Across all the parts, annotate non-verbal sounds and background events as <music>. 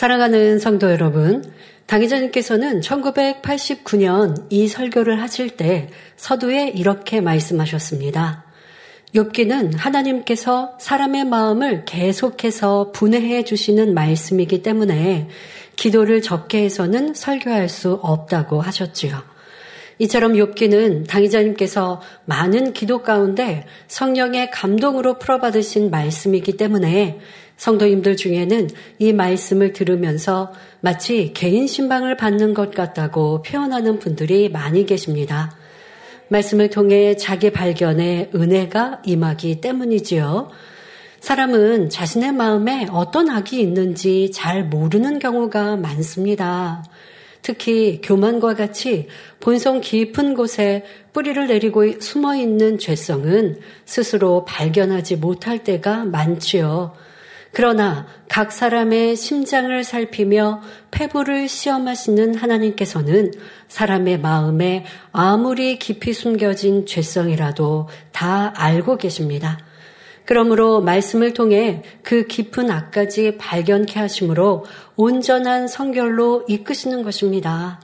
사랑하는 성도 여러분, 당의자님께서는 1989년 이 설교를 하실 때 서두에 이렇게 말씀하셨습니다. 욥기는 하나님께서 사람의 마음을 계속해서 분해해 주시는 말씀이기 때문에 기도를 적게 해서는 설교할 수 없다고 하셨지요. 이처럼 욥기는 당의자님께서 많은 기도 가운데 성령의 감동으로 풀어받으신 말씀이기 때문에 성도님들 중에는 이 말씀을 들으면서 마치 개인 신방을 받는 것 같다고 표현하는 분들이 많이 계십니다. 말씀을 통해 자기 발견에 은혜가 임하기 때문이지요. 사람은 자신의 마음에 어떤 악이 있는지 잘 모르는 경우가 많습니다. 특히 교만과 같이 본성 깊은 곳에 뿌리를 내리고 숨어 있는 죄성은 스스로 발견하지 못할 때가 많지요. 그러나 각 사람의 심장을 살피며 폐부를 시험하시는 하나님께서는 사람의 마음에 아무리 깊이 숨겨진 죄성이라도 다 알고 계십니다. 그러므로 말씀을 통해 그 깊은 악까지 발견케 하심으로 온전한 성결로 이끄시는 것입니다.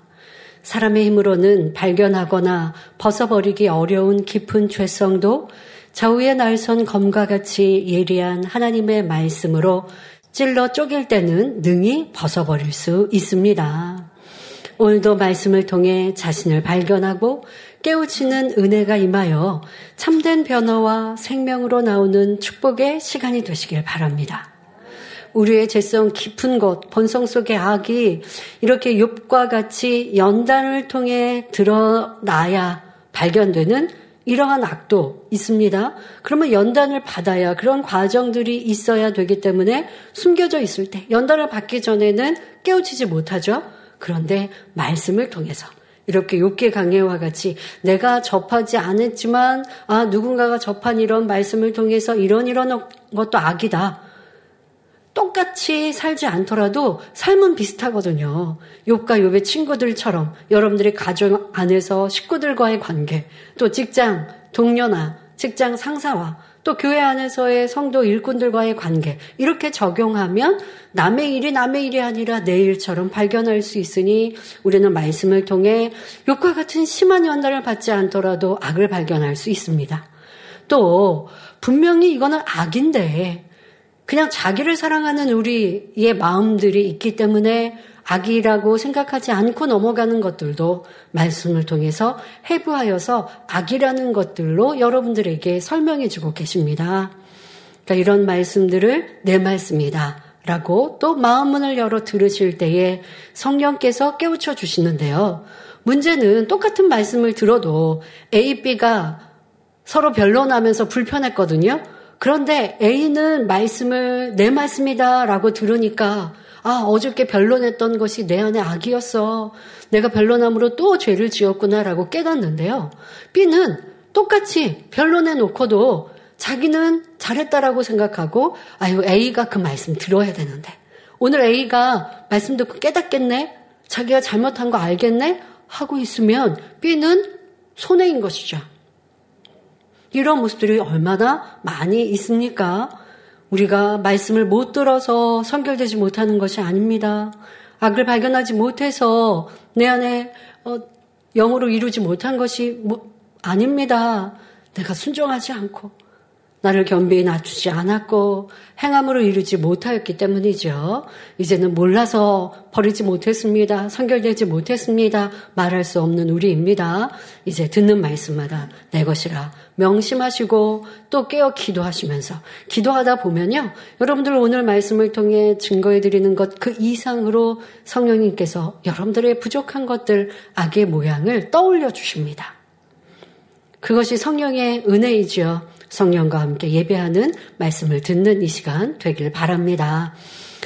사람의 힘으로는 발견하거나 벗어버리기 어려운 깊은 죄성도 좌우의 날선 검과 같이 예리한 하나님의 말씀으로 찔러 쪼갤 때는 능히 벗어버릴 수 있습니다. 오늘도 말씀을 통해 자신을 발견하고 깨우치는 은혜가 임하여 참된 변화와 생명으로 나오는 축복의 시간이 되시길 바랍니다. 우리의 죄성 깊은 곳, 본성 속의 악이 이렇게 욥과 같이 연단을 통해 드러나야 발견되는 이러한 악도 있습니다. 그러면 연단을 받아야 그런 과정들이 있어야 되기 때문에 숨겨져 있을 때 연단을 받기 전에는 깨우치지 못하죠. 그런데 말씀을 통해서 이렇게 욕계 강해와 같이 내가 접하지 않았지만 아 누군가가 접한 이런 말씀을 통해서 이런 이런 것도 악이다. 똑같이 살지 않더라도 삶은 비슷하거든요. 욕과 욕의 친구들처럼 여러분들의 가정 안에서 식구들과의 관계, 또 직장 동료나 직장 상사와 또 교회 안에서의 성도 일꾼들과의 관계 이렇게 적용하면 남의 일이 남의 일이 아니라 내 일처럼 발견할 수 있으니 우리는 말씀을 통해 욕과 같은 심한 연단을 받지 않더라도 악을 발견할 수 있습니다. 또 분명히 이거는 악인데 그냥 자기를 사랑하는 우리의 마음들이 있기 때문에 악이라고 생각하지 않고 넘어가는 것들도 말씀을 통해서 해부하여서 악이라는 것들로 여러분들에게 설명해 주고 계십니다. 그러니까 이런 말씀들을 내 말씀이다. 라고 또 마음문을 열어 들으실 때에 성령께서 깨우쳐 주시는데요. 문제는 똑같은 말씀을 들어도 A, B가 서로 변론하면서 불편했거든요. 그런데 A는 말씀을 내 말씀이다 라고 들으니까 아, 어저께 변론했던 것이 내 안에 악이었어. 내가 변론함으로 또 죄를 지었구나 라고 깨닫는데요. B는 똑같이 변론해 놓고도 자기는 잘했다라고 생각하고 아유, A가 그 말씀 들어야 되는데. 오늘 A가 말씀 듣고 깨닫겠네? 자기가 잘못한 거 알겠네? 하고 있으면 B는 손해인 것이죠. 이런 모습들이 얼마나 많이 있습니까? 우리가 말씀을 못 들어서 선결되지 못하는 것이 아닙니다. 악을 발견하지 못해서 내 안에 어, 영으로 이루지 못한 것이 뭐, 아닙니다. 내가 순종하지 않고 나를 겸비히 낮추지 않았고 행함으로 이루지 못하였기 때문이죠. 이제는 몰라서 버리지 못했습니다. 선결되지 못했습니다. 말할 수 없는 우리입니다. 이제 듣는 말씀마다 내 것이라 명심하시고 또 깨어 기도하시면서 기도하다 보면요. 여러분들 오늘 말씀을 통해 증거해 드리는 것 그 이상으로 성령님께서 여러분들의 부족한 것들 악의 모양을 떠올려 주십니다. 그것이 성령의 은혜이지요. 성령과 함께 예배하는 말씀을 듣는 이 시간 되길 바랍니다.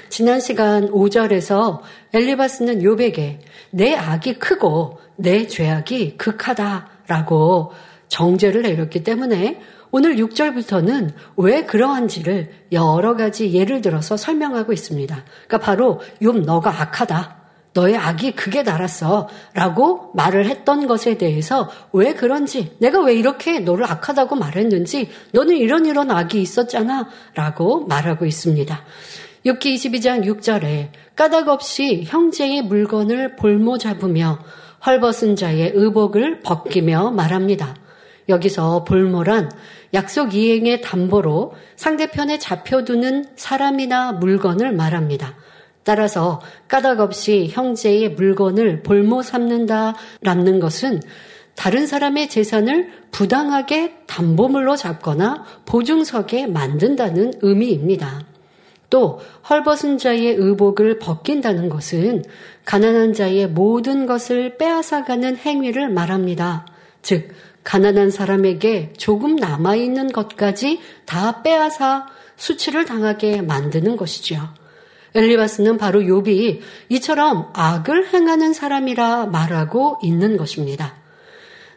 지난 시간 5절에서 엘리바스는 요백에 내 악이 크고 내 죄악이 극하다라고 정죄를 내렸기 때문에 오늘 6절부터는 왜 그러한지를 여러 가지 예를 들어서 설명하고 있습니다. 그러니까 바로 욥 너가 악하다. 너의 악이 크게 달았어. 라고 말을 했던 것에 대해서 왜 그런지, 내가 왜 이렇게 너를 악하다고 말했는지, 너는 이런 이런 악이 있었잖아. 라고 말하고 있습니다. 욥기 22장 6절에 까닭 없이 형제의 물건을 볼모 잡으며 헐벗은 자의 의복을 벗기며 말합니다. 여기서 볼모란 약속 이행의 담보로 상대편에 잡혀두는 사람이나 물건을 말합니다. 따라서 까닭 없이 형제의 물건을 볼모 삼는다라는 것은 다른 사람의 재산을 부당하게 담보물로 잡거나 보증석에 만든다는 의미입니다. 또 헐벗은 자의 의복을 벗긴다는 것은 가난한 자의 모든 것을 빼앗아가는 행위를 말합니다. 즉 가난한 사람에게 조금 남아있는 것까지 다 빼앗아 수치를 당하게 만드는 것이죠. 엘리바스는 바로 욥이 이처럼 악을 행하는 사람이라 말하고 있는 것입니다.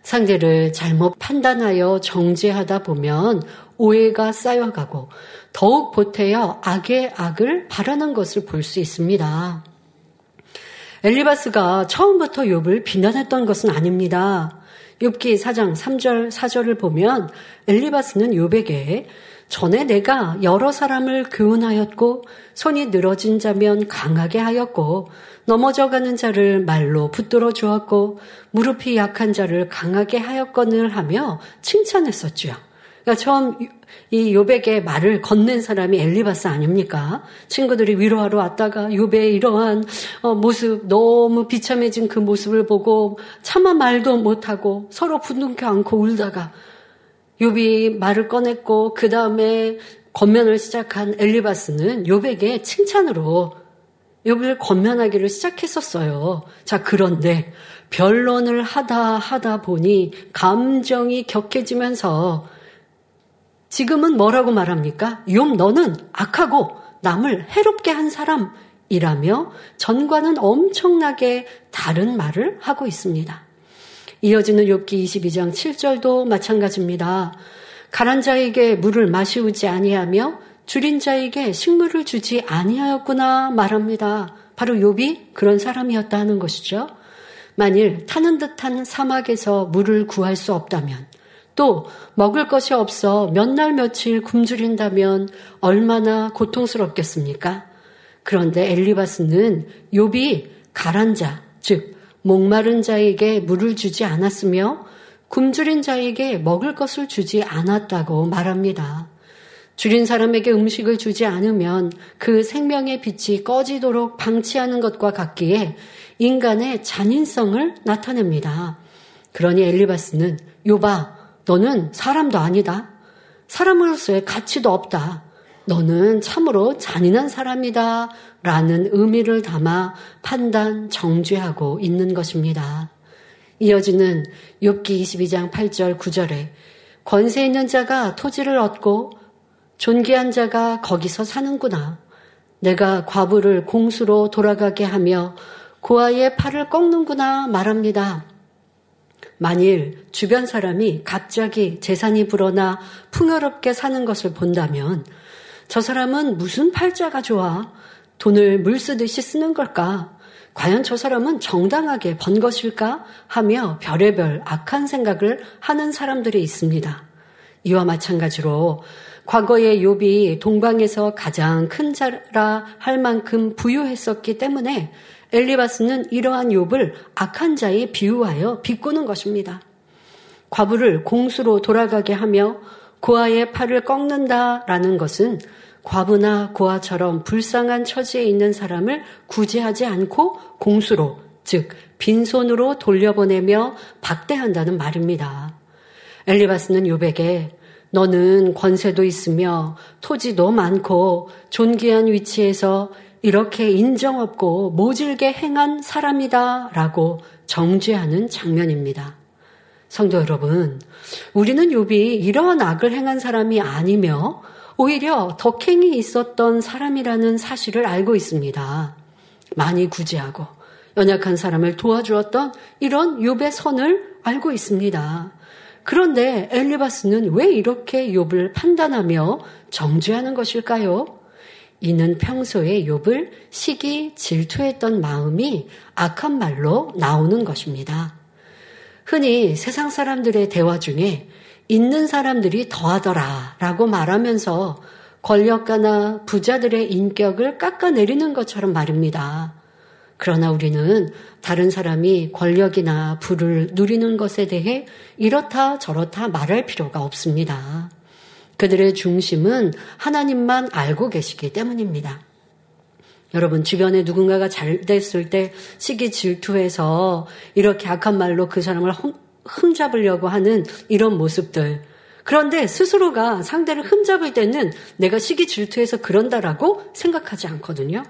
상대를 잘못 판단하여 정죄하다 보면 오해가 쌓여가고 더욱 보태어 악의 악을 바라는 것을 볼 수 있습니다. 엘리바스가 처음부터 욥을 비난했던 것은 아닙니다. 욥기 4장 3절 4절을 보면 엘리바스는 욥에게 전에 내가 여러 사람을 교훈하였고 손이 늘어진 자면 강하게 하였고 넘어져가는 자를 말로 붙들어 주었고 무릎이 약한 자를 강하게 하였거늘 하며 칭찬했었지요. 그러니까 처음 이 요백의 말을 건넨 사람이 엘리바스 아닙니까? 친구들이 위로하러 왔다가 요백의 이러한 어, 모습 너무 비참해진 그 모습을 보고 차마 말도 못하고 서로 분둥켜 안고 울다가 요비 말을 꺼냈고 그 다음에 건면을 시작한 엘리바스는 요백의 칭찬으로 욥을 건면하기를 시작했었어요. 자, 그런데 변론을 하다 하다 보니 감정이 격해지면서 지금은 뭐라고 말합니까? 욥 너는 악하고 남을 해롭게 한 사람이라며 전과는 엄청나게 다른 말을 하고 있습니다. 이어지는 욥기 22장 7절도 마찬가지입니다. 가란 자에게 물을 마시우지 아니하며 줄인 자에게 식물을 주지 아니하였구나 말합니다. 바로 욥이 그런 사람이었다 하는 것이죠. 만일 타는 듯한 사막에서 물을 구할 수 없다면 또 먹을 것이 없어 몇 날 며칠 굶주린다면 얼마나 고통스럽겠습니까? 그런데 엘리바스는 욥이 가란 자, 즉 목마른 자에게 물을 주지 않았으며 굶주린 자에게 먹을 것을 주지 않았다고 말합니다. 줄인 사람에게 음식을 주지 않으면 그 생명의 빛이 꺼지도록 방치하는 것과 같기에 인간의 잔인성을 나타냅니다. 그러니 엘리바스는 요바 너는 사람도 아니다. 사람으로서의 가치도 없다. 너는 참으로 잔인한 사람이다. 라는 의미를 담아 판단, 정죄하고 있는 것입니다. 이어지는 욥기 22장 8절 9절에 권세 있는 자가 토지를 얻고 존귀한 자가 거기서 사는구나. 내가 과부를 공수로 돌아가게 하며 고아의 팔을 꺾는구나 말합니다. 만일 주변 사람이 갑자기 재산이 불어나 풍요롭게 사는 것을 본다면 저 사람은 무슨 팔자가 좋아 돈을 물 쓰듯이 쓰는 걸까? 과연 저 사람은 정당하게 번 것일까? 하며 별의별 악한 생각을 하는 사람들이 있습니다. 이와 마찬가지로 과거의 욥이 동방에서 가장 큰 자라 할 만큼 부유했었기 때문에 엘리바스는 이러한 욥을 악한 자에 비유하여 비꼬는 것입니다. 과부를 공수로 돌아가게 하며 고아의 팔을 꺾는다라는 것은 과부나 고아처럼 불쌍한 처지에 있는 사람을 구제하지 않고 공수로, 즉, 빈손으로 돌려보내며 박대한다는 말입니다. 엘리바스는 욥에게 너는 권세도 있으며 토지도 많고 존귀한 위치에서 이렇게 인정 없고 모질게 행한 사람이다 라고 정죄하는 장면입니다. 성도 여러분, 우리는 욥이 이러한 악을 행한 사람이 아니며 오히려 덕행이 있었던 사람이라는 사실을 알고 있습니다. 많이 구제하고 연약한 사람을 도와주었던 이런 욥의 선을 알고 있습니다. 그런데 엘리바스는 왜 이렇게 욥을 판단하며 정죄하는 것일까요? 이는 평소에 욥을 시기 질투했던 마음이 악한 말로 나오는 것입니다. 흔히 세상 사람들의 대화 중에 있는 사람들이 더하더라 라고 말하면서 권력가나 부자들의 인격을 깎아내리는 것처럼 말입니다. 그러나 우리는 다른 사람이 권력이나 부를 누리는 것에 대해 이렇다 저렇다 말할 필요가 없습니다. 그들의 중심은 하나님만 알고 계시기 때문입니다. 여러분 주변에 누군가가 잘 됐을 때 시기 질투해서 이렇게 악한 말로 그 사람을 흠잡으려고 하는 이런 모습들. 그런데 스스로가 상대를 흠잡을 때는 내가 시기 질투해서 그런다라고 생각하지 않거든요.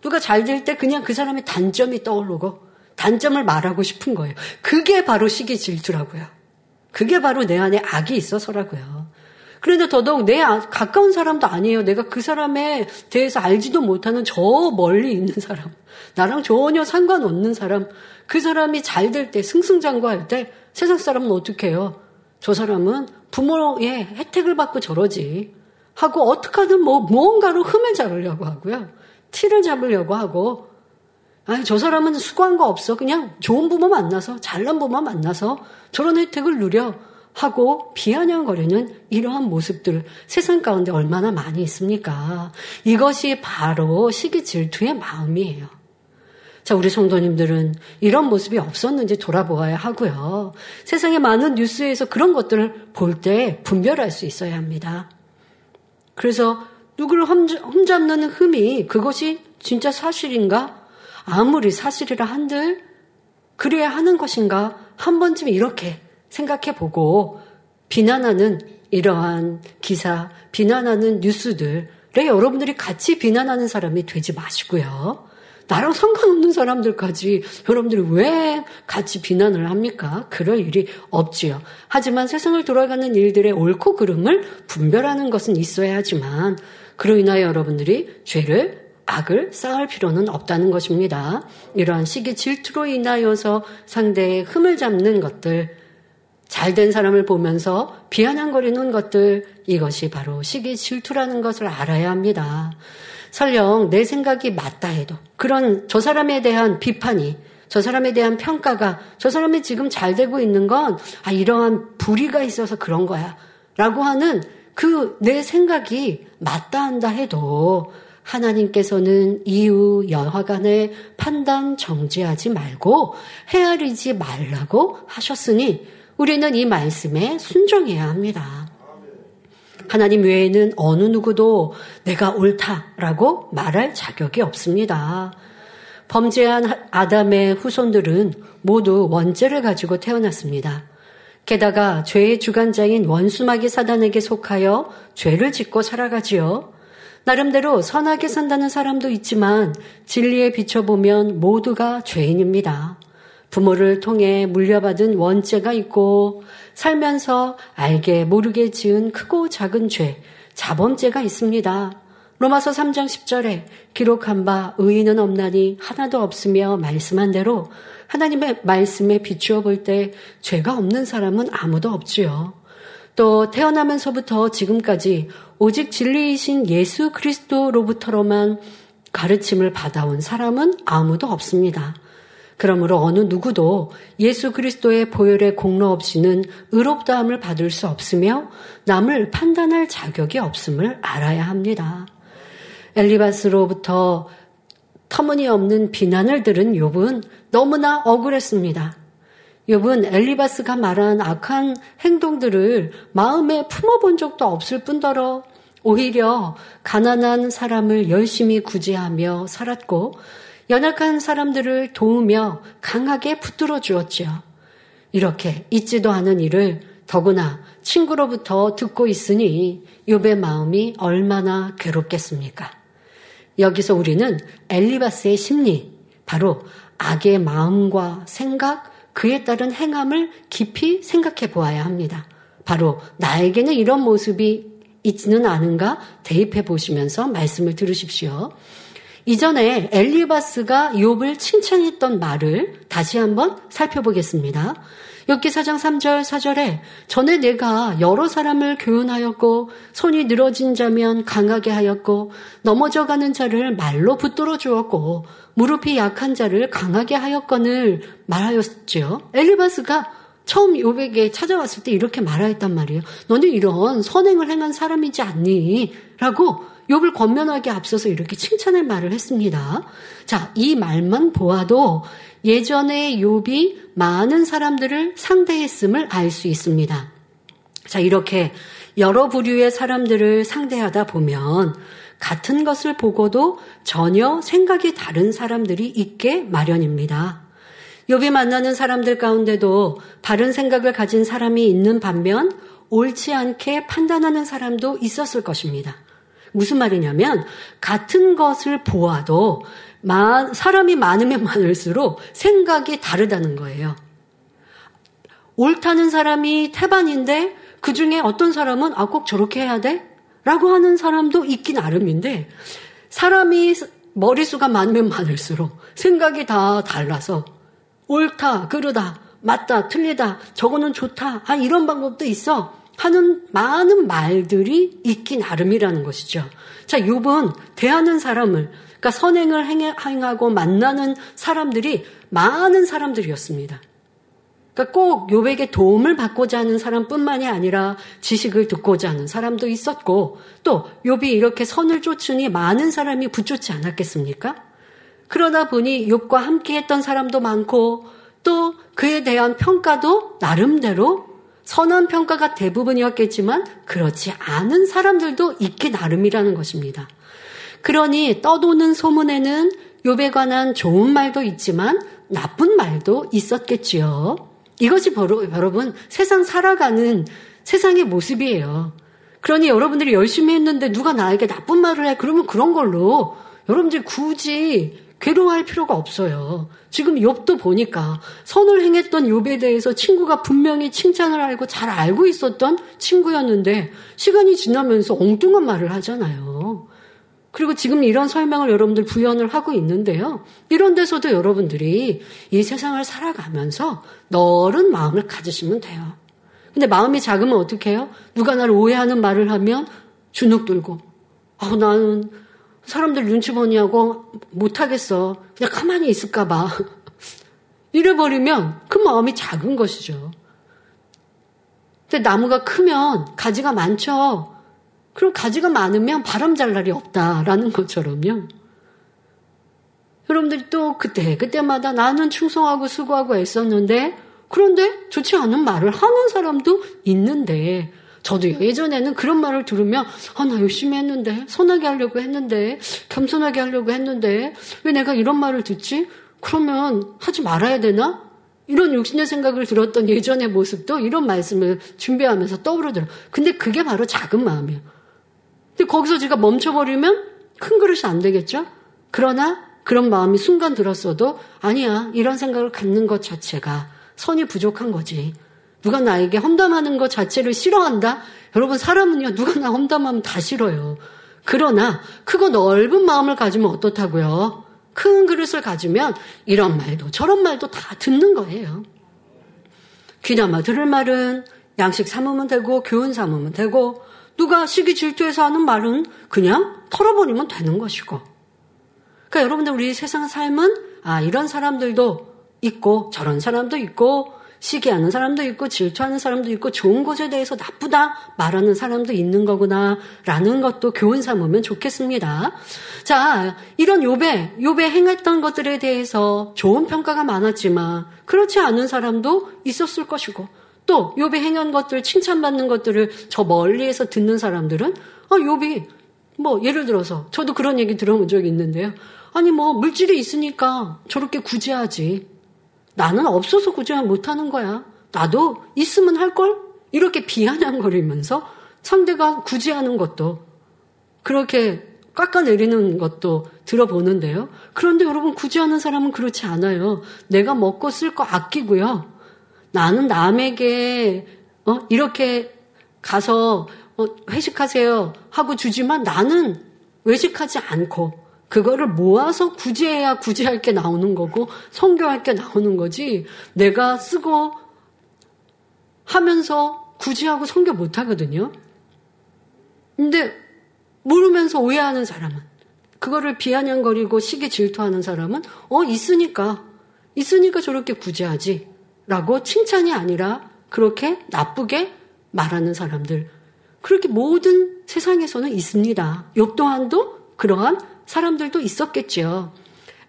누가 잘 될 때 그냥 그 사람의 단점이 떠오르고 단점을 말하고 싶은 거예요. 그게 바로 시기 질투라고요. 그게 바로 내 안에 악이 있어서라고요. 그런데 더더욱 내 아, 가까운 사람도 아니에요. 내가 그 사람에 대해서 알지도 못하는 저 멀리 있는 사람. 나랑 전혀 상관없는 사람. 그 사람이 잘 될 때, 승승장구할 때 세상 사람은 어떻게 해요? 저 사람은 부모의 혜택을 받고 저러지. 하고 어떻게든 뭐 무언가로 흠을 잡으려고 하고요. 티를 잡으려고 하고 아니 저 사람은 수고한 거 없어. 그냥 좋은 부모 만나서 잘난 부모 만나서 저런 혜택을 누려 하고 비아냥거리는 이러한 모습들 세상 가운데 얼마나 많이 있습니까? 이것이 바로 시기 질투의 마음이에요. 자, 우리 성도님들은 이런 모습이 없었는지 돌아보아야 하고요. 세상의 많은 뉴스에서 그런 것들을 볼 때 분별할 수 있어야 합니다. 그래서 누구를 험잡는 흠이 그것이 진짜 사실인가? 아무리 사실이라 한들 그래야 하는 것인가? 한 번쯤 이렇게 생각해 보고 비난하는 이러한 기사, 비난하는 뉴스들에 여러분들이 같이 비난하는 사람이 되지 마시고요. 나랑 상관없는 사람들까지 여러분들이 왜 같이 비난을 합니까? 그럴 일이 없지요. 하지만 세상을 돌아가는 일들의 옳고 그름을 분별하는 것은 있어야 하지만 그로 인하여 여러분들이 죄를 악을 쌓을 필요는 없다는 것입니다. 이러한 시기 질투로 인하여서 상대의 흠을 잡는 것들, 잘 된 사람을 보면서 비아냥거리는 것들, 이것이 바로 시기 질투라는 것을 알아야 합니다. 설령 내 생각이 맞다 해도 그런 저 사람에 대한 비판이 저 사람에 대한 평가가 저 사람이 지금 잘 되고 있는 건 아, 이러한 불의가 있어서 그런 거야. 라고 하는 그 내 생각이 맞다 한다 해도 하나님께서는 이유 여하간의 판단 정지하지 말고 헤아리지 말라고 하셨으니 우리는 이 말씀에 순종해야 합니다. 하나님 외에는 어느 누구도 내가 옳다라고 말할 자격이 없습니다. 범죄한 아담의 후손들은 모두 원죄를 가지고 태어났습니다. 게다가 죄의 주관자인 원수마귀 사단에게 속하여 죄를 짓고 살아가지요. 나름대로 선하게 산다는 사람도 있지만 진리에 비춰보면 모두가 죄인입니다. 부모를 통해 물려받은 원죄가 있고 살면서 알게 모르게 지은 크고 작은 죄, 자범죄가 있습니다. 로마서 3장 10절에 기록한 바 의인은 없나니 하나도 없으며 말씀한 대로 하나님의 말씀에 비추어 볼 때 죄가 없는 사람은 아무도 없지요. 또 태어나면서부터 지금까지 오직 진리이신 예수 그리스도로부터로만 가르침을 받아온 사람은 아무도 없습니다. 그러므로 어느 누구도 예수 그리스도의 보혈의 공로 없이는 의롭다함을 받을 수 없으며 남을 판단할 자격이 없음을 알아야 합니다. 엘리바스로부터 터무니없는 비난을 들은 욥은 너무나 억울했습니다. 욥은 엘리바스가 말한 악한 행동들을 마음에 품어본 적도 없을 뿐더러 오히려 가난한 사람을 열심히 구제하며 살았고 연약한 사람들을 도우며 강하게 붙들어 주었지요. 이렇게 잊지도 않은 일을 더구나 친구로부터 듣고 있으니 욥의 마음이 얼마나 괴롭겠습니까? 여기서 우리는 엘리바스의 심리, 바로 악의 마음과 생각, 그에 따른 행함을 깊이 생각해 보아야 합니다. 바로 나에게는 이런 모습이 있지는 않은가 대입해 보시면서 말씀을 들으십시오. 이전에 엘리바스가 욥을 칭찬했던 말을 다시 한번 살펴보겠습니다. 욥기 4장 3절 4절에 전에 내가 여러 사람을 교훈하였고 손이 늘어진 자면 강하게 하였고 넘어져 가는 자를 말로 붙들어 주었고 무릎이 약한 자를 강하게 하였건을 말하였죠. 엘리바스가 처음 요백에 찾아왔을 때 이렇게 말하였단 말이에요. 너는 이런 선행을 행한 사람이지 않니? 라고 욥을 권면하기 앞서서 이렇게 칭찬의 말을 했습니다. 자, 이 말만 보아도 예전에 욥이 많은 사람들을 상대했음을 알 수 있습니다. 자, 이렇게 여러 부류의 사람들을 상대하다 보면 같은 것을 보고도 전혀 생각이 다른 사람들이 있게 마련입니다. 욥이 만나는 사람들 가운데도 바른 생각을 가진 사람이 있는 반면 옳지 않게 판단하는 사람도 있었을 것입니다. 무슨 말이냐면 같은 것을 보아도 사람이 많으면 많을수록 생각이 다르다는 거예요. 옳다는 사람이 태반인데 그 중에 어떤 사람은 아 꼭 저렇게 해야 돼? 라고 하는 사람도 있긴 나름인데 사람이 머리수가 많으면 많을수록 생각이 다 달라서 옳다, 그르다, 맞다, 틀리다, 저거는 좋다, 아, 이런 방법도 있어. 하는 많은 말들이 있기 나름이라는 것이죠. 자, 욥은 대하는 사람을, 그러니까 선행을 행하고 만나는 사람들이 많은 사람들이었습니다. 그러니까 꼭 욥에게 도움을 받고자 하는 사람뿐만이 아니라 지식을 듣고자 하는 사람도 있었고 또 욥이 이렇게 선을 쫓으니 많은 사람이 붙쫓지 않았겠습니까? 그러다 보니 욥과 함께 했던 사람도 많고 또 그에 대한 평가도 나름대로 선한 평가가 대부분이었겠지만 그렇지 않은 사람들도 있기 나름이라는 것입니다. 그러니 떠도는 소문에는 욥에 관한 좋은 말도 있지만 나쁜 말도 있었겠지요. 이것이 바로 여러분 세상 살아가는 세상의 모습이에요. 그러니 여러분들이 열심히 했는데 누가 나에게 나쁜 말을 해 그러면 그런 걸로 여러분들이 굳이 괴로워할 필요가 없어요. 지금 욥도 보니까 선을 행했던 욥에 대해서 친구가 분명히 칭찬을 알고 잘 알고 있었던 친구였는데 시간이 지나면서 엉뚱한 말을 하잖아요. 그리고 지금 이런 설명을 여러분들 부연을 하고 있는데요. 이런 데서도 여러분들이 이 세상을 살아가면서 너른 마음을 가지시면 돼요. 근데 마음이 작으면 어떻게 해요? 누가 나를 오해하는 말을 하면 주눅 들고, 아, 나는 사람들 눈치 보냐고 못하겠어. 그냥 가만히 있을까봐. 이래버리면 <laughs> 그 마음이 작은 것이죠. 근데 나무가 크면 가지가 많죠. 그럼 가지가 많으면 바람 잘 날이 없다라는 것처럼요. 여러분들이 또 그때 그때마다 나는 충성하고 수고하고 애썼는데 그런데 좋지 않은 말을 하는 사람도 있는데 저도 예전에는 그런 말을 들으면 아, 나 열심히 했는데 선하게 하려고 했는데 겸손하게 하려고 했는데 왜 내가 이런 말을 듣지? 그러면 하지 말아야 되나? 이런 욕심의 생각을 들었던 예전의 모습도 이런 말씀을 준비하면서 떠오르더라. 근데 그게 바로 작은 마음이에요. 근데 거기서 제가 멈춰버리면 큰 그릇이 안 되겠죠? 그러나 그런 마음이 순간 들었어도 아니야. 이런 생각을 갖는 것 자체가 선이 부족한 거지. 누가 나에게 험담하는 것 자체를 싫어한다? 여러분, 사람은요, 누가 나 험담하면 다 싫어요. 그러나, 크고 넓은 마음을 가지면 어떻다고요? 큰 그릇을 가지면 이런 말도 저런 말도 다 듣는 거예요. 귀담아 들을 말은 양식 삼으면 되고, 교훈 삼으면 되고, 누가 시기 질투해서 하는 말은 그냥 털어버리면 되는 것이고. 그러니까 여러분들 우리 세상 삶은, 아, 이런 사람들도 있고, 저런 사람도 있고, 시기하는 사람도 있고 질투하는 사람도 있고 좋은 것에 대해서 나쁘다 말하는 사람도 있는 거구나라는 것도 교훈 삼으면 좋겠습니다. 자, 이런 요배, 요배 행했던 것들에 대해서 좋은 평가가 많았지만 그렇지 않은 사람도 있었을 것이고 또 요배 행한 것들 칭찬받는 것들을 저 멀리에서 듣는 사람들은 아, 요비 뭐 예를 들어서 저도 그런 얘기 들어본 적이 있는데요. 아니 뭐 물질이 있으니까 저렇게 구제하지. 나는 없어서 구제를 못하는 거야. 나도 있으면 할걸? 이렇게 비아냥거리면서 상대가 구제하는 것도 그렇게 깎아내리는 것도 들어보는데요. 그런데 여러분 구제하는 사람은 그렇지 않아요. 내가 먹고 쓸 거 아끼고요. 나는 남에게 어, 이렇게 가서 어, 회식하세요 하고 주지만 나는 외식하지 않고 그거를 모아서 구제해야 구제할 게 나오는 거고 성교할 게 나오는 거지. 내가 쓰고 하면서 구제하고 성교 못 하거든요. 근데 모르면서 오해하는 사람은 그거를 비아냥거리고 시기 질투하는 사람은 어 있으니까 있으니까 저렇게 구제하지. 라고 칭찬이 아니라 그렇게 나쁘게 말하는 사람들. 그렇게 모든 세상에서는 있습니다. 욥 또한도 그러한 사람들도 있었겠죠.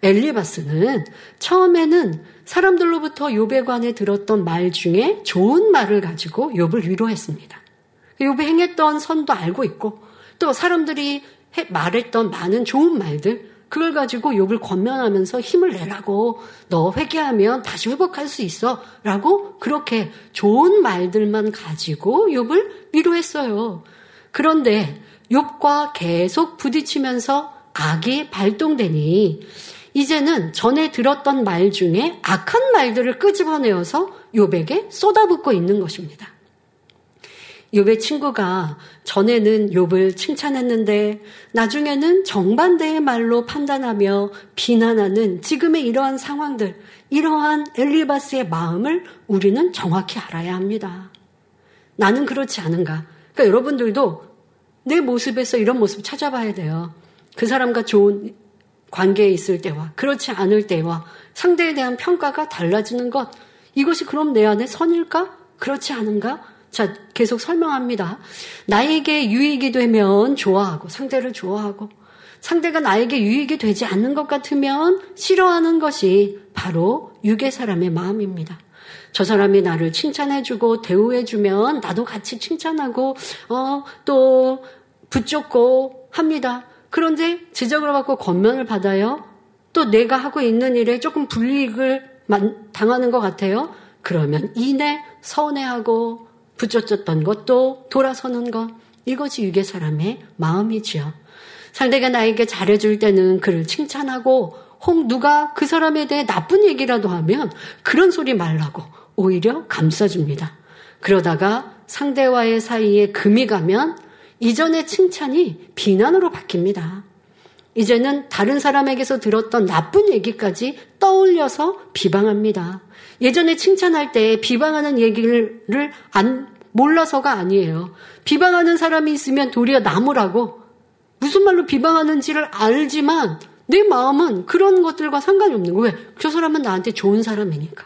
엘리바스는 처음에는 사람들로부터 욥에 관해 들었던 말 중에 좋은 말을 가지고 욥을 위로했습니다. 욥이 행했던 선도 알고 있고 또 사람들이 말했던 많은 좋은 말들 그걸 가지고 욥을 권면하면서 힘을 내라고 너 회개하면 다시 회복할 수 있어라고 그렇게 좋은 말들만 가지고 욥을 위로했어요. 그런데 욥과 계속 부딪히면서 악이 발동되니 이제는 전에 들었던 말 중에 악한 말들을 끄집어내어서 욥에게 쏟아붓고 있는 것입니다. 욥의 친구가 전에는 욥을 칭찬했는데 나중에는 정반대의 말로 판단하며 비난하는 지금의 이러한 상황들, 이러한 엘리바스의 마음을 우리는 정확히 알아야 합니다. 나는 그렇지 않은가? 그러니까 여러분들도 내 모습에서 이런 모습 찾아봐야 돼요. 그 사람과 좋은 관계에 있을 때와 그렇지 않을 때와 상대에 대한 평가가 달라지는 것. 이것이 그럼 내 안에 선일까? 그렇지 않은가? 자, 계속 설명합니다. 나에게 유익이 되면 좋아하고, 상대를 좋아하고, 상대가 나에게 유익이 되지 않는 것 같으면 싫어하는 것이 바로 유괴 사람의 마음입니다. 저 사람이 나를 칭찬해주고 대우해주면 나도 같이 칭찬하고, 어, 또 붙잡고 합니다. 그런데 지적을 받고 권면을 받아요. 또 내가 하고 있는 일에 조금 불이익을 당하는 것 같아요. 그러면 이내 서운해하고 붙여졌던 것도 돌아서는 것. 이것이 유괴 사람의 마음이지요. 상대가 나에게 잘해줄 때는 그를 칭찬하고 혹 누가 그 사람에 대해 나쁜 얘기라도 하면 그런 소리 말라고 오히려 감싸줍니다. 그러다가 상대와의 사이에 금이 가면 이전의 칭찬이 비난으로 바뀝니다. 이제는 다른 사람에게서 들었던 나쁜 얘기까지 떠올려서 비방합니다. 예전에 칭찬할 때 비방하는 얘기를 안, 몰라서가 아니에요. 비방하는 사람이 있으면 도리어 나무라고 무슨 말로 비방하는지를 알지만 내 마음은 그런 것들과 상관이 없는 거예요. 왜? 저 사람은 나한테 좋은 사람이니까.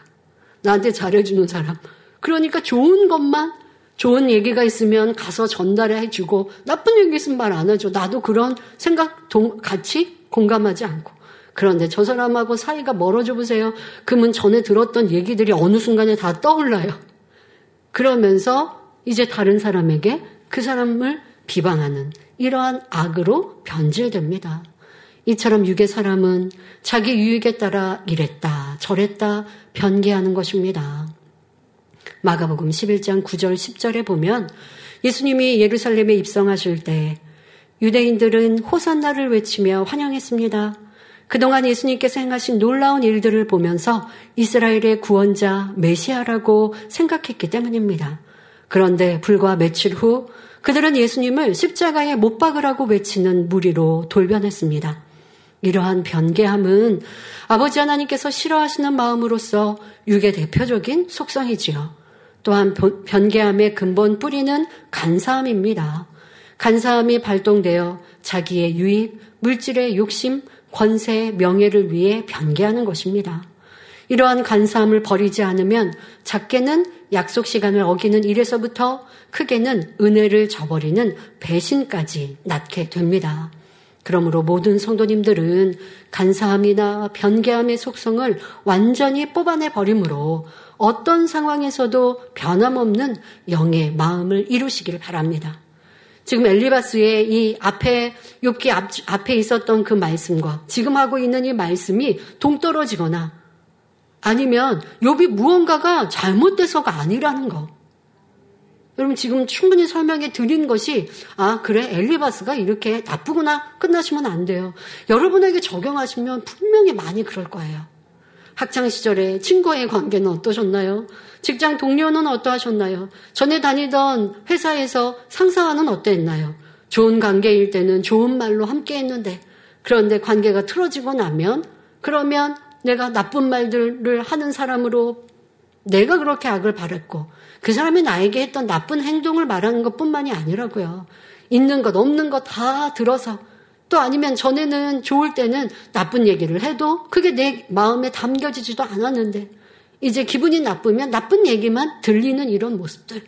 나한테 잘해주는 사람. 그러니까 좋은 것만 좋은 얘기가 있으면 가서 전달해 주고 나쁜 얘기 있으면 말안 하죠. 나도 그런 생각 동, 같이 공감하지 않고. 그런데 저 사람하고 사이가 멀어져 보세요. 그러면 전에 들었던 얘기들이 어느 순간에 다 떠올라요. 그러면서 이제 다른 사람에게 그 사람을 비방하는 이러한 악으로 변질됩니다. 이처럼 육의 사람은 자기 유익에 따라 이랬다, 저랬다, 변개하는 것입니다. 마가복음 11장 9절 10절에 보면 예수님이 예루살렘에 입성하실 때 유대인들은 호산나를 외치며 환영했습니다. 그동안 예수님께서 행하신 놀라운 일들을 보면서 이스라엘의 구원자 메시아라고 생각했기 때문입니다. 그런데 불과 며칠 후 그들은 예수님을 십자가에 못 박으라고 외치는 무리로 돌변했습니다. 이러한 변개함은 아버지 하나님께서 싫어하시는 마음으로서 육의 대표적인 속성이지요. 또한 변개함의 근본 뿌리는 간사함입니다. 간사함이 발동되어 자기의 유익, 물질의 욕심, 권세, 명예를 위해 변개하는 것입니다. 이러한 간사함을 버리지 않으면 작게는 약속 시간을 어기는 일에서부터 크게는 은혜를 저버리는 배신까지 낳게 됩니다. 그러므로 모든 성도님들은 간사함이나 변개함의 속성을 완전히 뽑아내 버림으로 어떤 상황에서도 변함없는 영의 마음을 이루시길 바랍니다. 지금 엘리바스의 이 앞에 욥기 앞, 앞에 있었던 그 말씀과 지금 하고 있는 이 말씀이 동떨어지거나 아니면 욥이 무언가가 잘못돼서가 아니라는 거. 여러분 지금 충분히 설명해 드린 것이 아 그래 엘리바스가 이렇게 나쁘구나 끝나시면 안 돼요. 여러분에게 적용하시면 분명히 많이 그럴 거예요. 학창 시절에 친구의 관계는 어떠셨나요? 직장 동료는 어떠하셨나요? 전에 다니던 회사에서 상사와는 어땠나요? 좋은 관계일 때는 좋은 말로 함께 했는데 그런데 관계가 틀어지고 나면 그러면 내가 나쁜 말들을 하는 사람으로 내가 그렇게 악을 바랬고 그 사람이 나에게 했던 나쁜 행동을 말하는 것 뿐만이 아니라고요. 있는 것, 없는 것 다 들어서 또 아니면 전에는 좋을 때는 나쁜 얘기를 해도 그게 내 마음에 담겨지지도 않았는데 이제 기분이 나쁘면 나쁜 얘기만 들리는 이런 모습들.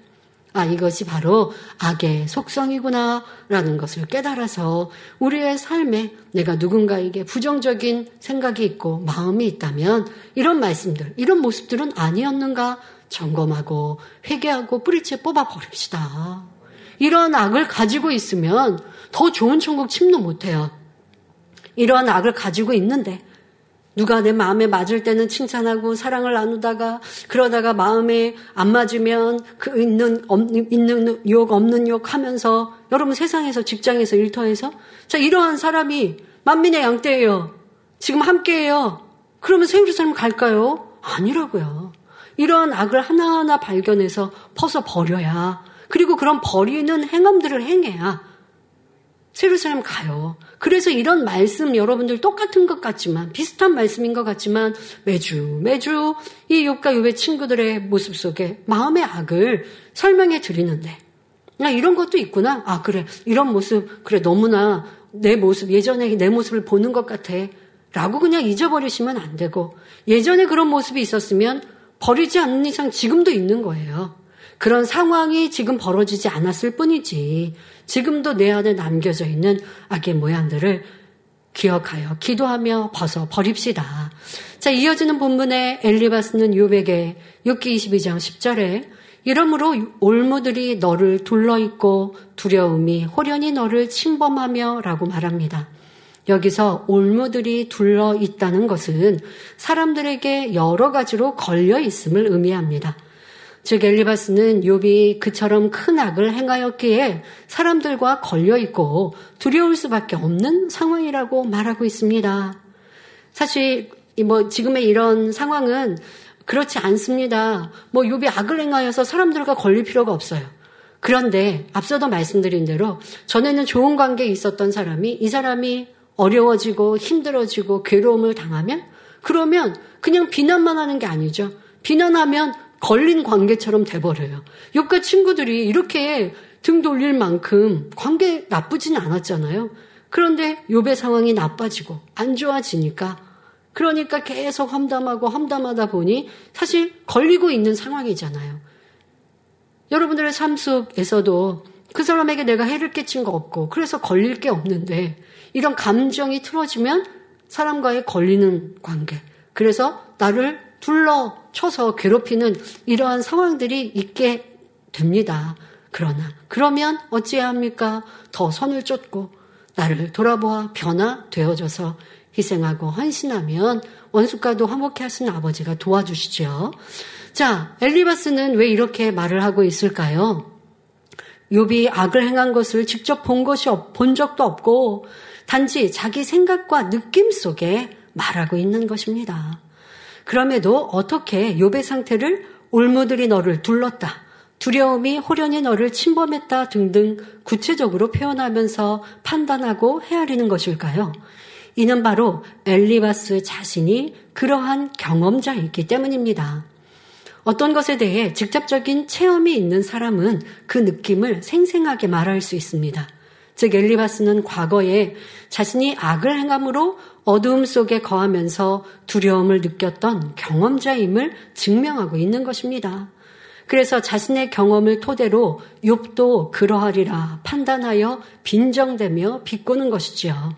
아, 이것이 바로 악의 속성이구나, 라는 것을 깨달아서 우리의 삶에 내가 누군가에게 부정적인 생각이 있고 마음이 있다면 이런 말씀들, 이런 모습들은 아니었는가 점검하고 회개하고 뿌리째 뽑아 버립시다. 이런 악을 가지고 있으면 더 좋은 천국 침노 못해요. 이런 악을 가지고 있는데 누가 내 마음에 맞을 때는 칭찬하고 사랑을 나누다가 그러다가 마음에 안 맞으면 그 있는 없는 있는 욕 없는 욕 하면서 여러분 세상에서 직장에서 일터에서 자 이러한 사람이 만민의 양떼예요. 지금 함께해요. 그러면 세우르살렘 갈까요? 아니라고요. 이러한 악을 하나하나 발견해서 퍼서 버려야 그리고 그런 버리는 행함들을 행해야 세루살렘 가요. 그래서 이런 말씀 여러분들 똑같은 것 같지만 비슷한 말씀인 것 같지만 매주 매주 이 욥과 욥의 친구들의 모습 속에 마음의 악을 설명해 드리는데 나 이런 것도 있구나. 아 그래 이런 모습 그래 너무나 내 모습 예전에 내 모습을 보는 것 같아. 라고 그냥 잊어버리시면 안 되고 예전에 그런 모습이 있었으면 버리지 않는 이상 지금도 있는 거예요. 그런 상황이 지금 벌어지지 않았을 뿐이지 지금도 내 안에 남겨져 있는 악의 모양들을 기억하여 기도하며 벗어 버립시다. 자, 이어지는 본문에 엘리바스는 요백에 6기 22장 10절에 이러므로 올무들이 너를 둘러있고 두려움이 호련히 너를 침범하며 라고 말합니다. 여기서 올무들이 둘러 있다는 것은 사람들에게 여러 가지로 걸려 있음을 의미합니다. 즉 엘리바스는 욥이 그처럼 큰 악을 행하였기에 사람들과 걸려 있고 두려울 수밖에 없는 상황이라고 말하고 있습니다. 사실 뭐 지금의 이런 상황은 그렇지 않습니다. 뭐 욥이 악을 행하여서 사람들과 걸릴 필요가 없어요. 그런데 앞서도 말씀드린 대로 전에는 좋은 관계에 있었던 사람이 이 사람이 어려워지고 힘들어지고 괴로움을 당하면 그러면 그냥 비난만 하는 게 아니죠. 비난하면 걸린 관계처럼 돼버려요. 욕과 친구들이 이렇게 등 돌릴 만큼 관계 나쁘지는 않았잖아요. 그런데 욕의 상황이 나빠지고 안 좋아지니까 그러니까 계속 험담하고 험담하다 보니 사실 걸리고 있는 상황이잖아요. 여러분들의 삶 속에서도 그 사람에게 내가 해를 끼친 거 없고 그래서 걸릴 게 없는데 이런 감정이 틀어지면 사람과의 걸리는 관계. 그래서 나를 둘러쳐서 괴롭히는 이러한 상황들이 있게 됩니다. 그러나 그러면 어찌해야 합니까? 더 선을 쫓고 나를 돌아보아 변화되어져서 희생하고 헌신하면 원수과도 화목해 하시는 아버지가 도와주시죠. 자, 엘리바스는 왜 이렇게 말을 하고 있을까요? 욥이 악을 행한 것을 직접 본 것이 본 적도 없고 단지 자기 생각과 느낌 속에 말하고 있는 것입니다. 그럼에도 어떻게 욥의 상태를 올무들이 너를 둘렀다. 두려움이 호련히 너를 침범했다 등등 구체적으로 표현하면서 판단하고 헤아리는 것일까요? 이는 바로 엘리바스 자신이 그러한 경험자이기 때문입니다. 어떤 것에 대해 직접적인 체험이 있는 사람은 그 느낌을 생생하게 말할 수 있습니다. 즉 엘리바스는 과거에 자신이 악을 행함으로 어두움 속에 거하면서 두려움을 느꼈던 경험자임을 증명하고 있는 것입니다. 그래서 자신의 경험을 토대로 욥도 그러하리라 판단하여 빈정대며 비꼬는 것이지요.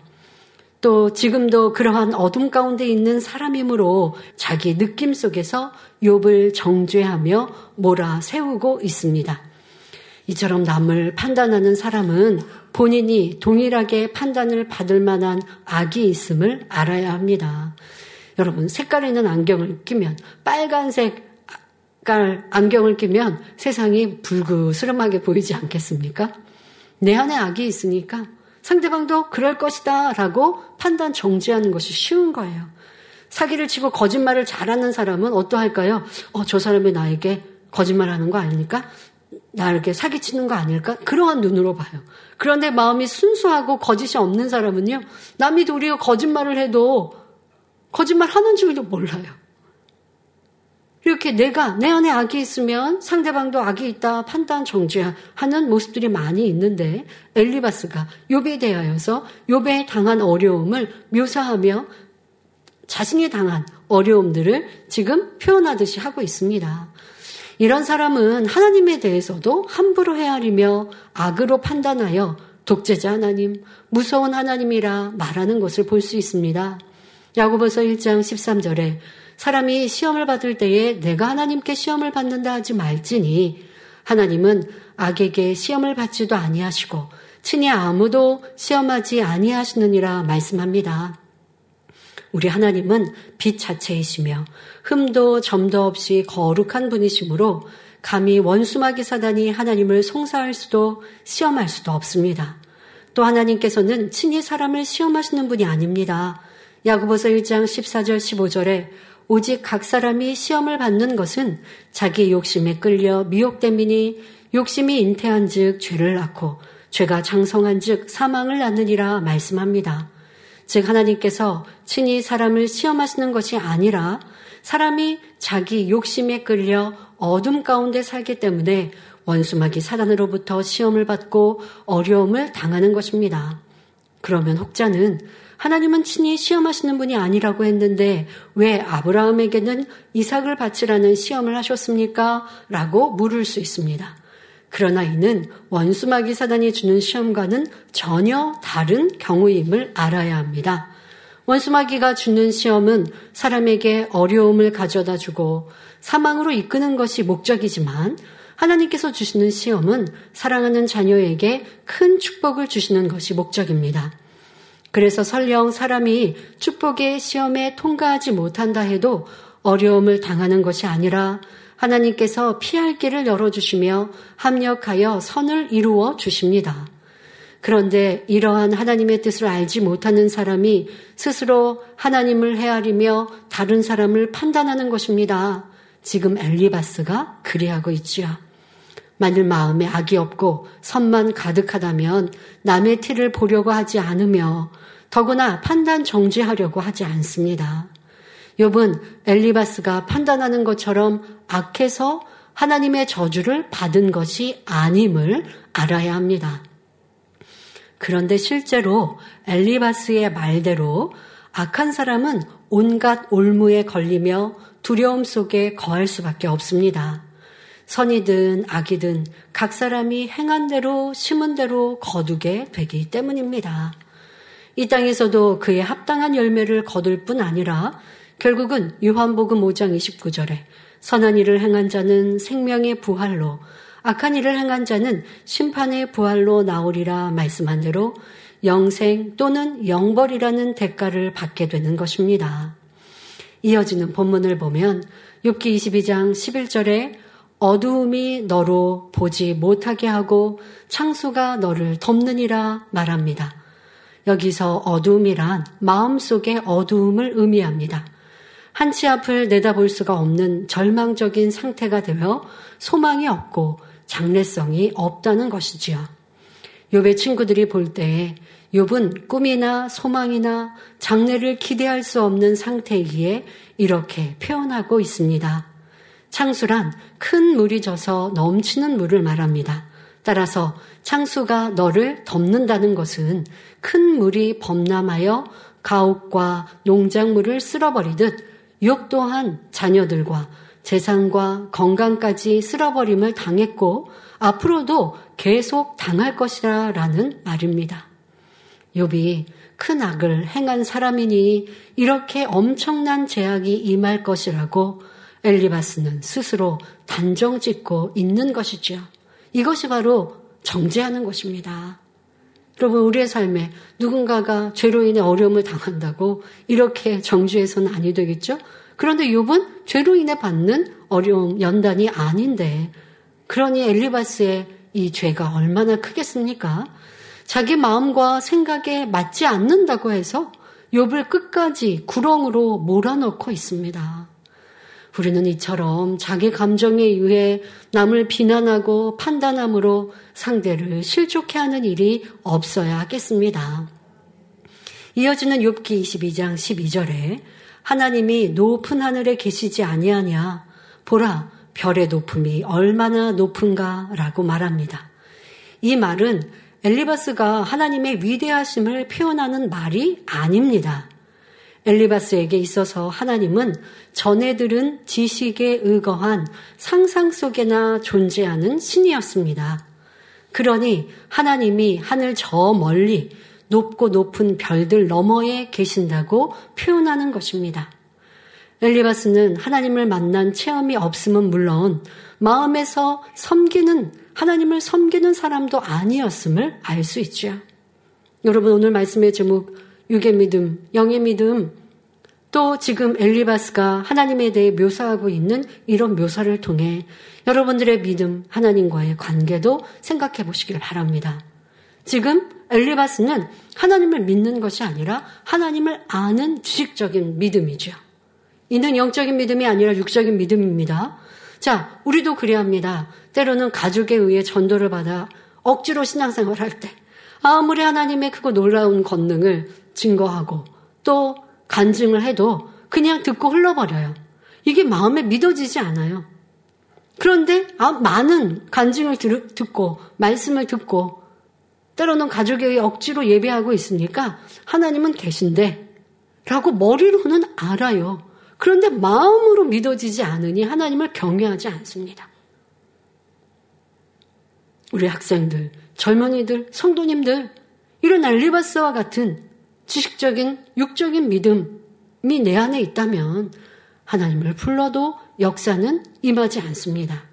또 지금도 그러한 어둠 가운데 있는 사람이므로 자기 느낌 속에서 욥을 정죄하며 몰아 세우고 있습니다. 이처럼 남을 판단하는 사람은 본인이 동일하게 판단을 받을 만한 악이 있음을 알아야 합니다. 여러분, 색깔 있는 안경을 끼면 빨간색 깔 안경을 끼면 세상이 불그스름하게 보이지 않겠습니까? 내 안에 악이 있으니까 상대방도 그럴 것이다 라고 판단 정지하는 것이 쉬운 거예요. 사기를 치고 거짓말을 잘하는 사람은 어떠할까요? 어, 저 사람이 나에게 거짓말하는 거 아닙니까? 나에게 사기치는 거 아닐까? 그러한 눈으로 봐요. 그런데 마음이 순수하고 거짓이 없는 사람은요, 남이 도리어 거짓말을 해도 거짓말 하는 줄도 몰라요. 이렇게 내가 내 안에 악이 있으면 상대방도 악이 있다 판단 정죄하는 모습들이 많이 있는데 엘리바스가 욥에 대하여서 욥에 당한 어려움을 묘사하며 자신이 당한 어려움들을 지금 표현하듯이 하고 있습니다. 이런 사람은 하나님에 대해서도 함부로 헤아리며 악으로 판단하여 독재자 하나님, 무서운 하나님이라 말하는 것을 볼 수 있습니다. 야고보서 1장 13절에 사람이 시험을 받을 때에 내가 하나님께 시험을 받는다 하지 말지니 하나님은 악에게 시험을 받지도 아니하시고 친히 아무도 시험하지 아니하시느니라 말씀합니다. 우리 하나님은 빛 자체이시며 흠도 점도 없이 거룩한 분이시므로 감히 원수마귀 사단이 하나님을 송사할 수도 시험할 수도 없습니다. 또 하나님께서는 친히 사람을 시험하시는 분이 아닙니다. 야구보서 1장 14절 15절에 오직 각 사람이 시험을 받는 것은 자기 욕심에 끌려 미혹됨이니 욕심이 잉태한 즉 죄를 낳고 죄가 장성한 즉 사망을 낳느니라 말씀합니다. 즉 하나님께서 친히 사람을 시험하시는 것이 아니라 사람이 자기 욕심에 끌려 어둠 가운데 살기 때문에 원수막이 사단으로부터 시험을 받고 어려움을 당하는 것입니다. 그러면 혹자는 하나님은 친히 시험하시는 분이 아니라고 했는데 왜 아브라함에게는 이삭을 바치라는 시험을 하셨습니까? 라고 물을 수 있습니다. 그러나 이는 원수마귀 사단이 주는 시험과는 전혀 다른 경우임을 알아야 합니다. 원수마귀가 주는 시험은 사람에게 어려움을 가져다 주고 사망으로 이끄는 것이 목적이지만 하나님께서 주시는 시험은 사랑하는 자녀에게 큰 축복을 주시는 것이 목적입니다. 그래서 설령 사람이 축복의 시험에 통과하지 못한다 해도 어려움을 당하는 것이 아니라 하나님께서 피할 길을 열어주시며 합력하여 선을 이루어 주십니다. 그런데 이러한 하나님의 뜻을 알지 못하는 사람이 스스로 하나님을 헤아리며 다른 사람을 판단하는 것입니다. 지금 엘리바스가 그리하고 있지요. 만일 마음에 악이 없고 선만 가득하다면 남의 티를 보려고 하지 않으며 더구나 판단 정지하려고 하지 않습니다. 욥은 엘리바스가 판단하는 것처럼 악해서 하나님의 저주를 받은 것이 아님을 알아야 합니다. 그런데 실제로 엘리바스의 말대로 악한 사람은 온갖 올무에 걸리며 두려움 속에 거할 수밖에 없습니다. 선이든 악이든 각 사람이 행한 대로 심은 대로 거두게 되기 때문입니다. 이 땅에서도 그의 합당한 열매를 거둘 뿐 아니라 결국은 요한복음 5장 29절에 선한 일을 행한 자는 생명의 부활로 악한 일을 행한 자는 심판의 부활로 나오리라 말씀한 대로 영생 또는 영벌이라는 대가를 받게 되는 것입니다. 이어지는 본문을 보면 욥기 22장 11절에 어두움이 너로 보지 못하게 하고 창수가 너를 덮느니라 말합니다. 여기서 어두움이란 마음속의 어두움을 의미합니다. 한치 앞을 내다볼 수가 없는 절망적인 상태가 되어 소망이 없고 장래성이 없다는 것이지요. 욥의 친구들이 볼 때에 욥은 꿈이나 소망이나 장래를 기대할 수 없는 상태이기에 이렇게 표현하고 있습니다. 창수란 큰 물이 져서 넘치는 물을 말합니다. 따라서 창수가 너를 덮는다는 것은 큰 물이 범람하여 가옥과 농작물을 쓸어버리듯 욥 또한 자녀들과 재산과 건강까지 쓸어버림을 당했고 앞으로도 계속 당할 것이라라는 말입니다. 욥이 큰 악을 행한 사람이니 이렇게 엄청난 제약이 임할 것이라고 엘리바스는 스스로 단정 짓고 있는 것이죠. 이것이 바로 정죄하는 것입니다. 여러분, 우리의 삶에 누군가가 죄로 인해 어려움을 당한다고 이렇게 정죄해서는 아니 되겠죠? 그런데 욥은 죄로 인해 받는 어려움, 연단이 아닌데, 그러니 엘리바스의 이 죄가 얼마나 크겠습니까? 자기 마음과 생각에 맞지 않는다고 해서 욥을 끝까지 구렁으로 몰아넣고 있습니다. 우리는 이처럼 자기 감정에 의해 남을 비난하고 판단함으로 상대를 실족해 하는 일이 없어야 하겠습니다. 이어지는 욥기 22장 12절에 하나님이 높은 하늘에 계시지 아니하냐 보라 별의 높음이 얼마나 높은가라고 말합니다. 이 말은 엘리바스가 하나님의 위대하심을 표현하는 말이 아닙니다. 엘리바스에게 있어서 하나님은 전해들은 지식에 의거한 상상 속에나 존재하는 신이었습니다. 그러니 하나님이 하늘 저 멀리 높고 높은 별들 너머에 계신다고 표현하는 것입니다. 엘리바스는 하나님을 만난 체험이 없음은 물론 마음에서 섬기는 하나님을 섬기는 사람도 아니었음을 알 수 있죠. 여러분 오늘 말씀의 제목 육의 믿음, 영의 믿음 또 지금 엘리바스가 하나님에 대해 묘사하고 있는 이런 묘사를 통해 여러분들의 믿음, 하나님과의 관계도 생각해 보시길 바랍니다. 지금 엘리바스는 하나님을 믿는 것이 아니라 하나님을 아는 지식적인 믿음이죠. 이는 영적인 믿음이 아니라 육적인 믿음입니다. 자, 우리도 그래야 합니다. 때로는 가족에 의해 전도를 받아 억지로 신앙생활 할 때, 아무리 하나님의 크고 놀라운 권능을 증거하고 또 간증을 해도 그냥 듣고 흘러버려요. 이게 마음에 믿어지지 않아요. 그런데 아, 많은 간증을 들, 듣고 말씀을 듣고 때로는 가족에 의해 억지로 예배하고 있으니까 하나님은 계신데 라고 머리로는 알아요. 그런데 마음으로 믿어지지 않으니 하나님을 경외하지 않습니다. 우리 학생들, 젊은이들, 성도님들, 이런 알리바스와 같은 지식적인, 육적인 믿음이 내 안에 있다면 하나님을 불러도 역사는 임하지 않습니다.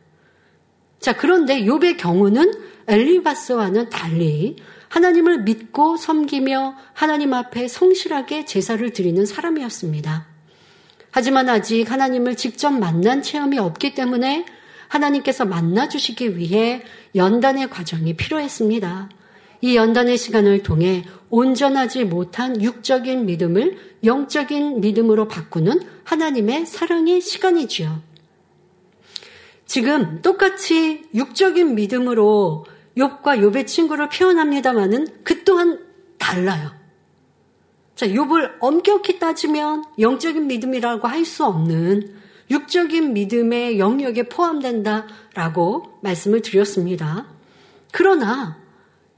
자, 그런데 욥의 경우는 엘리바스와는 달리 하나님을 믿고 섬기며 하나님 앞에 성실하게 제사를 드리는 사람이었습니다. 하지만 아직 하나님을 직접 만난 체험이 없기 때문에 하나님께서 만나주시기 위해 연단의 과정이 필요했습니다. 이 연단의 시간을 통해 온전하지 못한 육적인 믿음을 영적인 믿음으로 바꾸는 하나님의 사랑의 시간이지요. 지금 똑같이 육적인 믿음으로 욥과 욥의 친구를 표현합니다마는 그 또한 달라요. 자, 욥을 엄격히 따지면 영적인 믿음이라고 할 수 없는 육적인 믿음의 영역에 포함된다라고 말씀을 드렸습니다. 그러나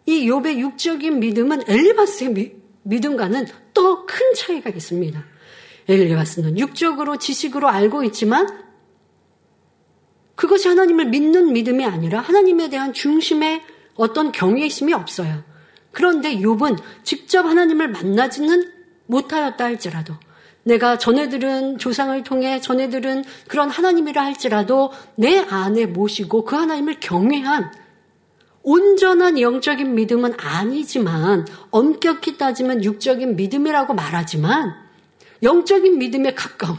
이 욥의 육적인 믿음은 엘리바스의 미, 믿음과는 또 큰 차이가 있습니다. 엘리바스는 육적으로 지식으로 알고 있지만 그것이 하나님을 믿는 믿음이 아니라 하나님에 대한 중심의 어떤 경외심이 없어요. 그런데 욥은 직접 하나님을 만나지는 못하였다 할지라도 내가 전에 들은 조상을 통해 전에 들은 그런 하나님이라 할지라도 내 안에 모시고 그 하나님을 경외한 온전한 영적인 믿음은 아니지만 엄격히 따지면 육적인 믿음이라고 말하지만 영적인 믿음에 가까운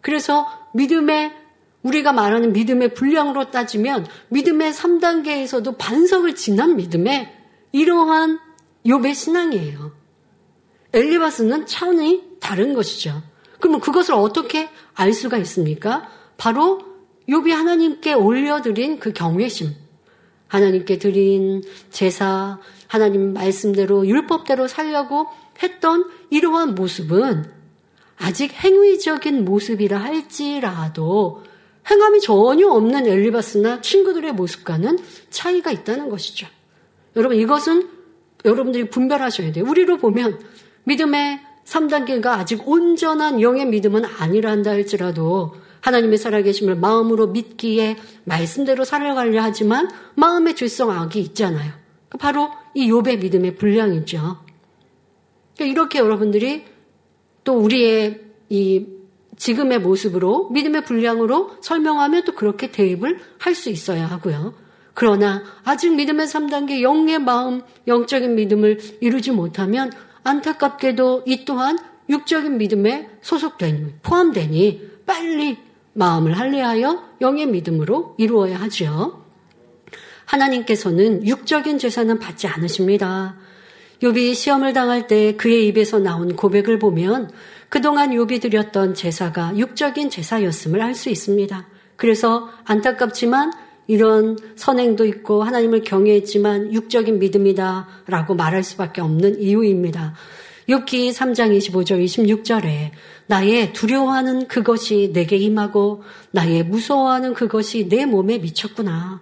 그래서 믿음의 우리가 말하는 믿음의 분량으로 따지면 믿음의 3단계에서도 반석을 지난 믿음의 이러한 욥의 신앙이에요. 엘리바스는 차원이 다른 것이죠. 그러면 그것을 어떻게 알 수가 있습니까? 바로 욥이 하나님께 올려드린 그 경외심, 하나님께 드린 제사, 하나님 말씀대로 율법대로 살려고 했던 이러한 모습은 아직 행위적인 모습이라 할지라도 행함이 전혀 없는 엘리바스나 친구들의 모습과는 차이가 있다는 것이죠. 여러분 이것은 여러분들이 분별하셔야 돼요. 우리로 보면 믿음의 3단계가 아직 온전한 영의 믿음은 아니라 한다 할지라도 하나님의 살아계심을 마음으로 믿기에 말씀대로 살아가려 하지만 마음의 죄성 악이 있잖아요. 바로 이 욥의 믿음의 분량이죠. 그러니까 이렇게 여러분들이 또 우리의 이 지금의 모습으로 믿음의 분량으로 설명하면 또 그렇게 대입을 할 수 있어야 하고요. 그러나 아직 믿음의 3단계 영의 마음, 영적인 믿음을 이루지 못하면 안타깝게도 이 또한 육적인 믿음에 소속되니, 포함되니 빨리 마음을 할례하여 영의 믿음으로 이루어야 하지요. 하나님께서는 육적인 제사는 받지 않으십니다. 욥이 시험을 당할 때 그의 입에서 나온 고백을 보면 그동안 욥이 드렸던 제사가 육적인 제사였음을 알 수 있습니다. 그래서 안타깝지만 이런 선행도 있고 하나님을 경외했지만 육적인 믿음이다라고 말할 수밖에 없는 이유입니다. 욥기 3장 25절 26절에 나의 두려워하는 그것이 내게 임하고 나의 무서워하는 그것이 내 몸에 미쳤구나.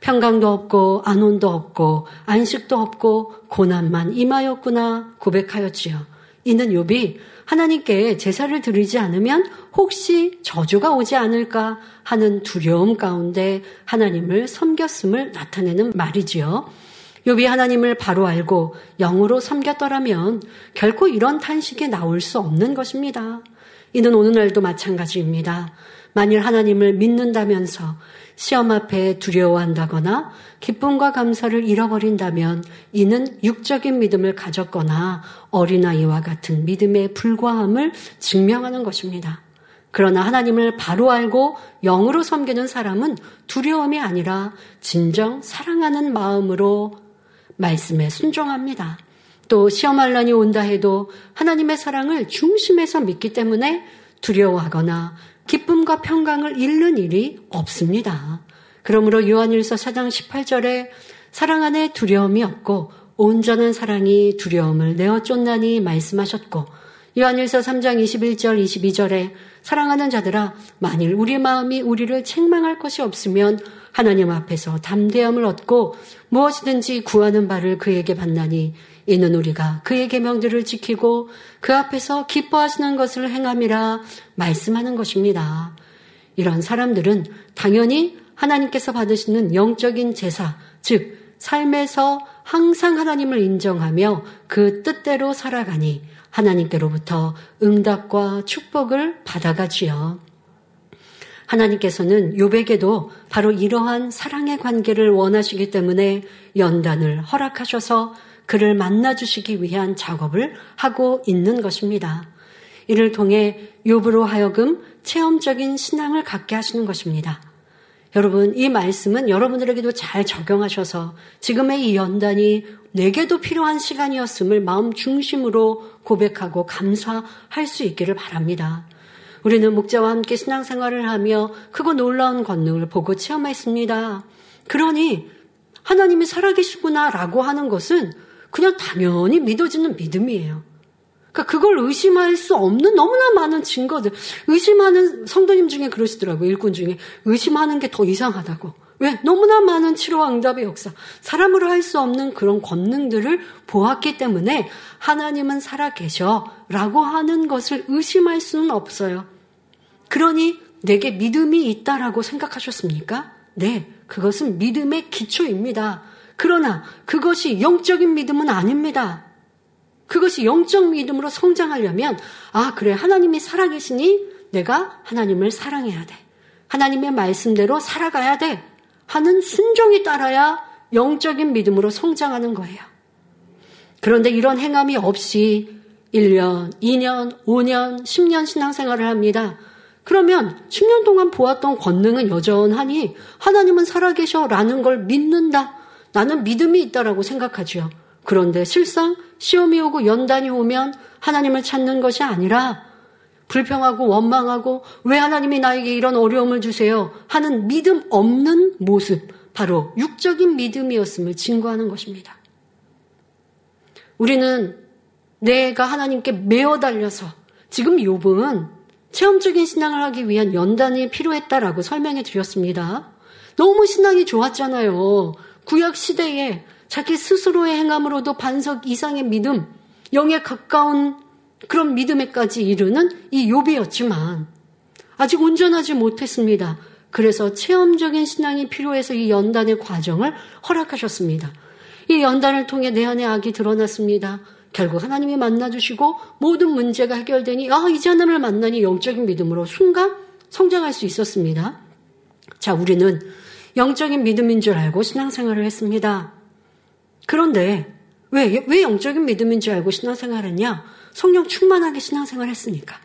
평강도 없고 안온도 없고 안식도 없고 고난만 임하였구나 고백하였지요. 이는 욥이 하나님께 제사를 드리지 않으면 혹시 저주가 오지 않을까 하는 두려움 가운데 하나님을 섬겼음을 나타내는 말이지요. 욥이 하나님을 바로 알고 영으로 섬겼더라면 결코 이런 탄식이 나올 수 없는 것입니다. 이는 오늘날도 마찬가지입니다. 만일 하나님을 믿는다면서 시험 앞에 두려워한다거나 기쁨과 감사를 잃어버린다면 이는 육적인 믿음을 가졌거나 어린아이와 같은 믿음의 불과함을 증명하는 것입니다. 그러나 하나님을 바로 알고 영으로 섬기는 사람은 두려움이 아니라 진정 사랑하는 마음으로 말씀에 순종합니다. 또 시험할란이 온다 해도 하나님의 사랑을 중심에서 믿기 때문에 두려워하거나 기쁨과 평강을 잃는 일이 없습니다. 그러므로 요한일서 4장 18절에 사랑 안에 두려움이 없고 온전한 사랑이 두려움을 내어 쫓나니 말씀하셨고 요한일서 3장 21절 22절에 사랑하는 자들아 만일 우리 마음이 우리를 책망할 것이 없으면 하나님 앞에서 담대함을 얻고 무엇이든지 구하는 바를 그에게 받나니 이는 우리가 그의 계명들을 지키고 그 앞에서 기뻐하시는 것을 행함이라 말씀하는 것입니다. 이런 사람들은 당연히 하나님께서 받으시는 영적인 제사, 즉 삶에서 항상 하나님을 인정하며 그 뜻대로 살아가니 하나님께로부터 응답과 축복을 받아가지요. 하나님께서는 요백에도 바로 이러한 사랑의 관계를 원하시기 때문에 연단을 허락하셔서 그를 만나주시기 위한 작업을 하고 있는 것입니다. 이를 통해 욥으로 하여금 체험적인 신앙을 갖게 하시는 것입니다. 여러분, 이 말씀은 여러분들에게도 잘 적용하셔서 지금의 이 연단이 내게도 필요한 시간이었음을 마음 중심으로 고백하고 감사할 수 있기를 바랍니다. 우리는 목자와 함께 신앙생활을 하며 크고 놀라운 권능을 보고 체험했습니다. 그러니 하나님이 살아계시구나라고 하는 것은 그냥 당연히 믿어지는 믿음이에요. 그러니까 그걸 의심할 수 없는 너무나 많은 증거들. 의심하는 성도님 중에 그러시더라고요. 일꾼 중에. 의심하는 게 더 이상하다고. 왜? 너무나 많은 치료와 응답의 역사. 사람으로 할 수 없는 그런 권능들을 보았기 때문에 하나님은 살아 계셔. 라고 하는 것을 의심할 수는 없어요. 그러니 내게 믿음이 있다라고 생각하셨습니까? 네. 그것은 믿음의 기초입니다. 그러나 그것이 영적인 믿음은 아닙니다. 그것이 영적 믿음으로 성장하려면, 아, 그래. 하나님이 살아계시니 내가 하나님을 사랑해야 돼. 하나님의 말씀대로 살아가야 돼. 하는 순종이 따라야 영적인 믿음으로 성장하는 거예요. 그런데 이런 행함이 없이 1년, 2년, 5년, 10년 신앙생활을 합니다. 그러면 10년 동안 보았던 권능은 여전하니 하나님은 살아계셔 라는 걸 믿는다. 나는 믿음이 있다라고 생각하지요. 그런데 실상 시험이 오고 연단이 오면 하나님을 찾는 것이 아니라 불평하고 원망하고 왜 하나님이 나에게 이런 어려움을 주세요 하는 믿음 없는 모습, 바로 육적인 믿음이었음을 증거하는 것입니다. 우리는 내가 하나님께 매어 달려서 지금 욥은 체험적인 신앙을 하기 위한 연단이 필요했다라고 설명해 드렸습니다. 너무 신앙이 좋았잖아요. 구약 시대에 자기 스스로의 행함으로도 반석 이상의 믿음, 영에 가까운 그런 믿음에까지 이르는 이 욥이었지만 아직 온전하지 못했습니다. 그래서 체험적인 신앙이 필요해서 이 연단의 과정을 허락하셨습니다. 이 연단을 통해 내 안에 악이 드러났습니다. 결국 하나님이 만나주시고 모든 문제가 해결되니 아 이제 하나님을 만나니 영적인 믿음으로 순간 성장할 수 있었습니다. 자 우리는 영적인 믿음인 줄 알고 신앙생활을 했습니다. 그런데 왜, 왜 영적인 믿음인 줄 알고 신앙생활 했냐? 성령 충만하게 신앙생활 했으니까.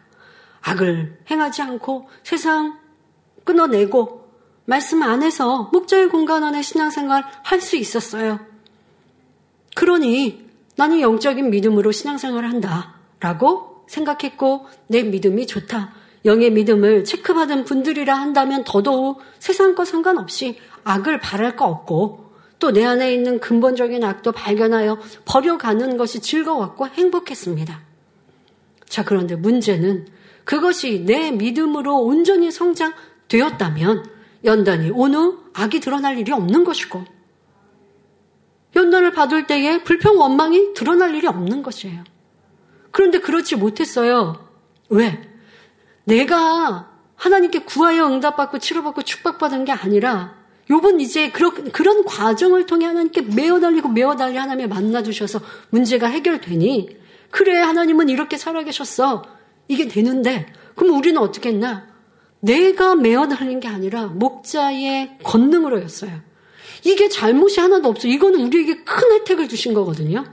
악을 행하지 않고 세상 끊어내고 말씀 안에서 목자의 공간 안에 신앙생활 할 수 있었어요. 그러니 나는 영적인 믿음으로 신앙생활을 한다. 라고 생각했고 내 믿음이 좋다. 영의 믿음을 체크받은 분들이라 한다면 더더욱 세상과 상관없이 악을 바랄 거 없고 또 내 안에 있는 근본적인 악도 발견하여 버려가는 것이 즐거웠고 행복했습니다. 자, 그런데 문제는 그것이 내 믿음으로 온전히 성장되었다면 연단이 오는 악이 드러날 일이 없는 것이고 연단을 받을 때에 불평 원망이 드러날 일이 없는 것이에요. 그런데 그렇지 못했어요. 왜? 내가 하나님께 구하여 응답받고 치료받고 축복받은 게 아니라 요번 이제 그런, 그런 과정을 통해 하나님께 메어 달리고 메어 달리 하나님의 만나주셔서 문제가 해결되니 그래 하나님은 이렇게 살아계셨어. 이게 되는데 그럼 우리는 어떻게 했나? 내가 메어 달린 게 아니라 목자의 권능으로였어요. 이게 잘못이 하나도 없어. 이거는 우리에게 큰 혜택을 주신 거거든요.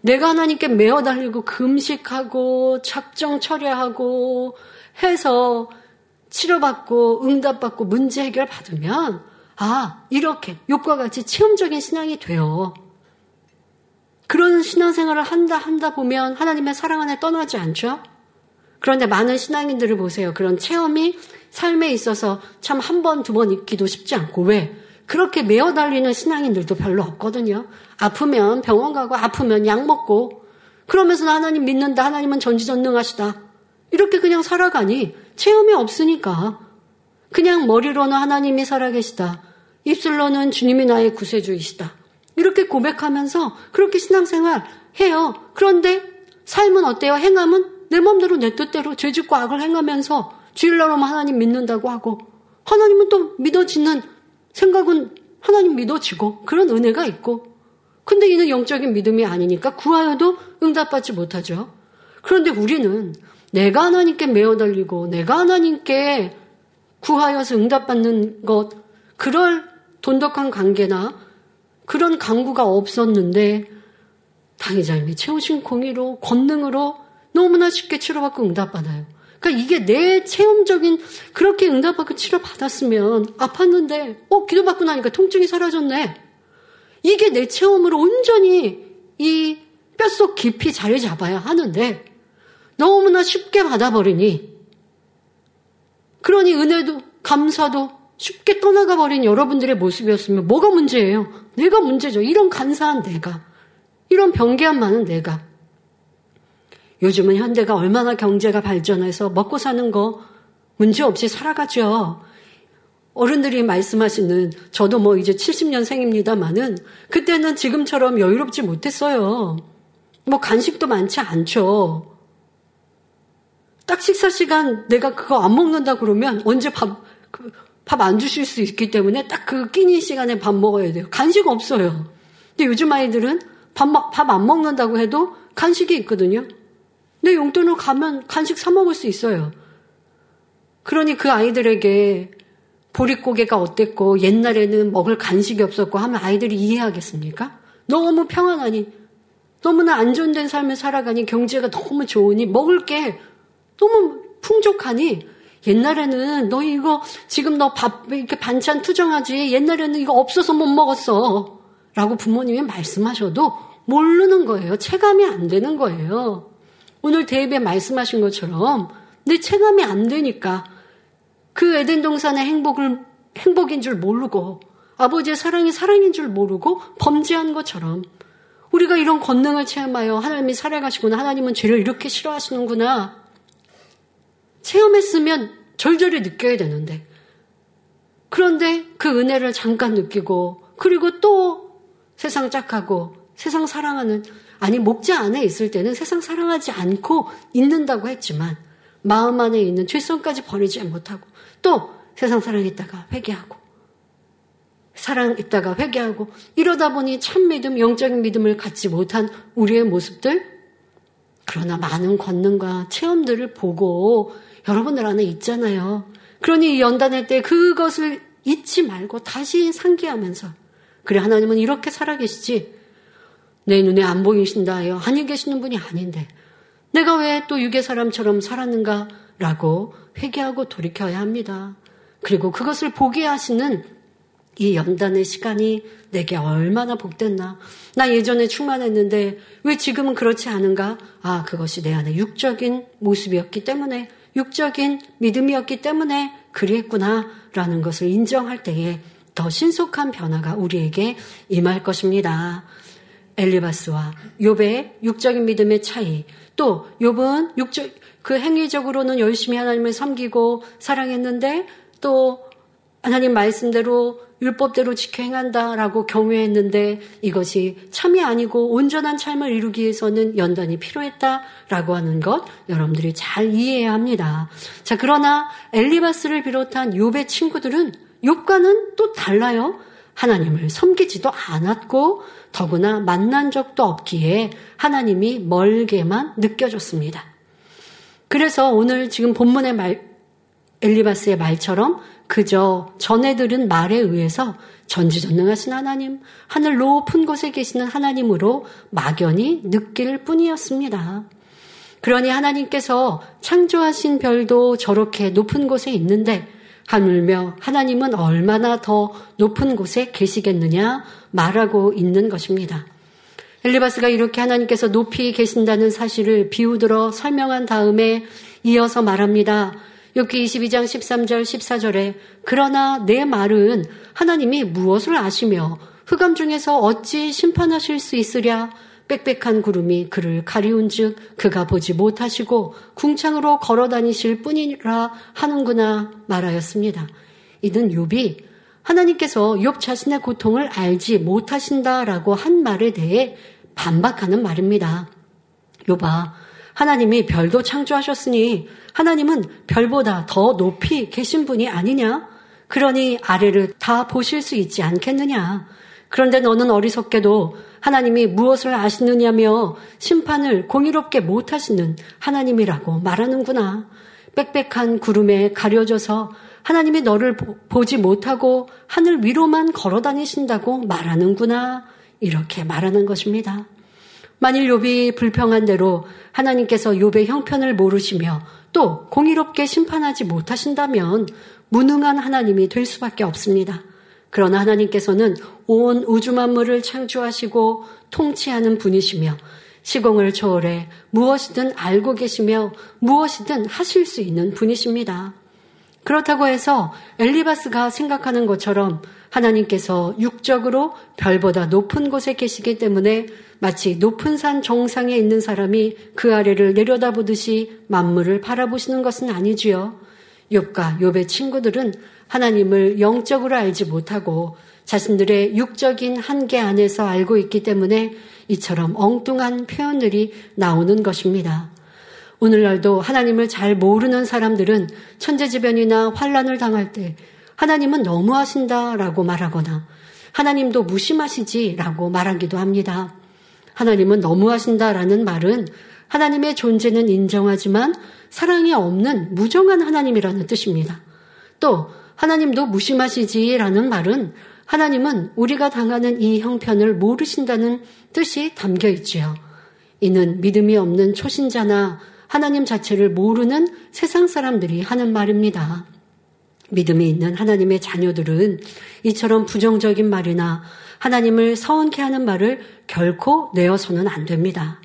내가 하나님께 메어 달리고 금식하고 작정 처리하고 해서 치료받고 응답받고 문제 해결 받으면 아 이렇게 욕과 같이 체험적인 신앙이 돼요. 그런 신앙생활을 한다 한다 보면 하나님의 사랑 안에 떠나지 않죠. 그런데 많은 신앙인들을 보세요. 그런 체험이 삶에 있어서 참 한 번, 두 번 있기도 쉽지 않고 왜? 그렇게 매어 달리는 신앙인들도 별로 없거든요. 아프면 병원 가고 아프면 약 먹고 그러면서 하나님 믿는다. 하나님은 전지전능하시다. 이렇게 그냥 살아가니 체험이 없으니까 그냥 머리로는 하나님이 살아계시다. 입술로는 주님이 나의 구세주이시다. 이렇게 고백하면서 그렇게 신앙생활 해요. 그런데 삶은 어때요? 행함은 내 마음대로 내 뜻대로 죄짓고 악을 행하면서 주일날로만 하나님 믿는다고 하고 하나님은 또 믿어지는 생각은 하나님 믿어지고 그런 은혜가 있고 근데 이는 영적인 믿음이 아니니까 구하여도 응답받지 못하죠. 그런데 우리는 내가 하나님께 매어 달리고 내가 하나님께 구하여서 응답받는 것 그럴 돈독한 관계나 그런 강구가 없었는데 당의자님이 채우신 공의로 권능으로 너무나 쉽게 치료받고 응답받아요. 그러니까 이게 내 체험적인 그렇게 응답받고 치료받았으면 아팠는데 어 기도받고 나니까 통증이 사라졌네. 이게 내 체험으로 온전히 이 뼛속 깊이 자리 잡아야 하는데 너무나 쉽게 받아버리니 그러니 은혜도 감사도 쉽게 떠나가 버린 여러분들의 모습이었으면 뭐가 문제예요? 내가 문제죠. 이런 간사한 내가. 이런 병개한 많은 내가. 요즘은 현대가 얼마나 경제가 발전해서 먹고 사는 거 문제 없이 살아가죠. 어른들이 말씀하시는 저도 뭐 이제 70년생입니다만은 그때는 지금처럼 여유롭지 못했어요. 뭐 간식도 많지 않죠. 딱 식사 시간 내가 그거 안 먹는다 그러면 언제 밥, 그 밥 안 주실 수 있기 때문에 딱 그 끼니 시간에 밥 먹어야 돼요. 간식 없어요. 근데 요즘 아이들은 밥, 밥 안 먹는다고 해도 간식이 있거든요. 근데 용돈을 가면 간식 사 먹을 수 있어요. 그러니 그 아이들에게 보릿고개가 어땠고 옛날에는 먹을 간식이 없었고 하면 아이들이 이해하겠습니까? 너무 평안하니 너무나 안전된 삶을 살아가니 경제가 너무 좋으니 먹을 게 너무 풍족하니 옛날에는 너 이거 지금 너 밥 이렇게 반찬 투정하지 옛날에는 이거 없어서 못 먹었어 라고 부모님이 말씀하셔도 모르는 거예요. 체감이 안 되는 거예요. 오늘 대입에 말씀하신 것처럼 내 체감이 안 되니까 그 에덴 동산의 행복을 행복인 줄 모르고 아버지의 사랑이 사랑인 줄 모르고 범죄한 것처럼 우리가 이런 권능을 체험하여 하나님이 살아가시구나 하나님은 죄를 이렇게 싫어하시는구나 체험했으면 절절히 느껴야 되는데. 그런데 그 은혜를 잠깐 느끼고 그리고 또 세상 짝하고 세상 사랑하는 아니 목자 안에 있을 때는 세상 사랑하지 않고 있는다고 했지만 마음 안에 있는 죄성까지 버리지 못하고 또 세상 사랑했다가 회개하고 사랑했다가 회개하고 이러다 보니 참 믿음, 영적인 믿음을 갖지 못한 우리의 모습들? 그러나 많은 권능과 체험들을 보고 여러분들 안에 있잖아요. 그러니 연단할 때 그것을 잊지 말고 다시 상기하면서 그래 하나님은 이렇게 살아계시지 내 눈에 안 보이신다 하여 하늘 계시는 분이 아닌데 내가 왜 또 유괴 사람처럼 살았는가라고 회개하고 돌이켜야 합니다. 그리고 그것을 보게 하시는 이 연단의 시간이 내게 얼마나 복됐나. 나 예전에 충만했는데 왜 지금은 그렇지 않은가? 아, 그것이 내 안에 육적인 모습이었기 때문에, 육적인 믿음이었기 때문에 그리했구나. 라는 것을 인정할 때에 더 신속한 변화가 우리에게 임할 것입니다. 엘리바스와 욥의 육적인 믿음의 차이, 또 욥은 육적 그 행위적으로는 열심히 하나님을 섬기고 사랑했는데 또 하나님 말씀대로 율법대로 지켜 행한다라고 경외했는데 이것이 참이 아니고 온전한 삶을 이루기 위해서는 연단이 필요했다라고 하는 것 여러분들이 잘 이해해야 합니다. 자, 그러나 엘리바스를 비롯한 욥의 친구들은 욥과는 또 달라요. 하나님을 섬기지도 않았고 더구나 만난 적도 없기에 하나님이 멀게만 느껴졌습니다. 그래서 오늘 지금 본문의 말, 엘리바스의 말처럼 그저 전해 들은 말에 의해서 전지전능하신 하나님, 하늘 높은 곳에 계시는 하나님으로 막연히 느낄 뿐이었습니다. 그러니 하나님께서 창조하신 별도 저렇게 높은 곳에 있는데 하물며 하나님은 얼마나 더 높은 곳에 계시겠느냐 말하고 있는 것입니다. 엘리바스가 이렇게 하나님께서 높이 계신다는 사실을 비우들어 설명한 다음에 이어서 말합니다. 욥기 22장 13절 14절에 그러나 내 말은 하나님이 무엇을 아시며 흑암 중에서 어찌 심판하실 수 있으랴 빽빽한 구름이 그를 가리운즉 그가 보지 못하시고 궁창으로 걸어 다니실 뿐이라 하는구나 말하였습니다. 이는 욥이 하나님께서 욥 자신의 고통을 알지 못하신다라고 한 말에 대해 반박하는 말입니다. 욥아 하나님이 별도 창조하셨으니 하나님은 별보다 더 높이 계신 분이 아니냐? 그러니 아래를 다 보실 수 있지 않겠느냐? 그런데 너는 어리석게도 하나님이 무엇을 아시느냐며 심판을 공의롭게 못하시는 하나님이라고 말하는구나. 빽빽한 구름에 가려져서 하나님이 너를 보 지 못하고 하늘 위로만 걸어 다니신다고 말하는구나. 이렇게 말하는 것입니다. 만일 욥이 불평한 대로 하나님께서 욥의 형편을 모르시며 또 공의롭게 심판하지 못하신다면 무능한 하나님이 될 수밖에 없습니다. 그러나 하나님께서는 온 우주 만물을 창조하시고 통치하는 분이시며 시공을 초월해 무엇이든 알고 계시며 무엇이든 하실 수 있는 분이십니다. 그렇다고 해서 엘리바스가 생각하는 것처럼 하나님께서 육적으로 별보다 높은 곳에 계시기 때문에 마치 높은 산 정상에 있는 사람이 그 아래를 내려다보듯이 만물을 바라보시는 것은 아니지요. 욥과 욥의 친구들은 하나님을 영적으로 알지 못하고 자신들의 육적인 한계 안에서 알고 있기 때문에 이처럼 엉뚱한 표현들이 나오는 것입니다. 오늘날도 하나님을 잘 모르는 사람들은 천재지변이나 환란을 당할 때 하나님은 너무하신다라고 말하거나 하나님도 무심하시지라고 말하기도 합니다. 하나님은 너무하신다라는 말은 하나님의 존재는 인정하지만 사랑이 없는 무정한 하나님이라는 뜻입니다. 또 하나님도 무심하시지라는 말은 하나님은 우리가 당하는 이 형편을 모르신다는 뜻이 담겨 있지요. 이는 믿음이 없는 초신자나 하나님 자체를 모르는 세상 사람들이 하는 말입니다. 믿음이 있는 하나님의 자녀들은 이처럼 부정적인 말이나 하나님을 서원케 하는 말을 결코 내어서는 안 됩니다.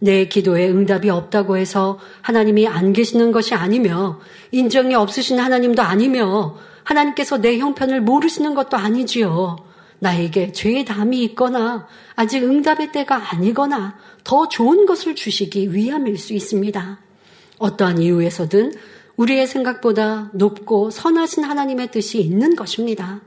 내 기도에 응답이 없다고 해서 하나님이 안 계시는 것이 아니며 인정이 없으신 하나님도 아니며 하나님께서 내 형편을 모르시는 것도 아니지요. 나에게 죄의 담이 있거나 아직 응답의 때가 아니거나 더 좋은 것을 주시기 위함일 수 있습니다. 어떠한 이유에서든 우리의 생각보다 높고 선하신 하나님의 뜻이 있는 것입니다.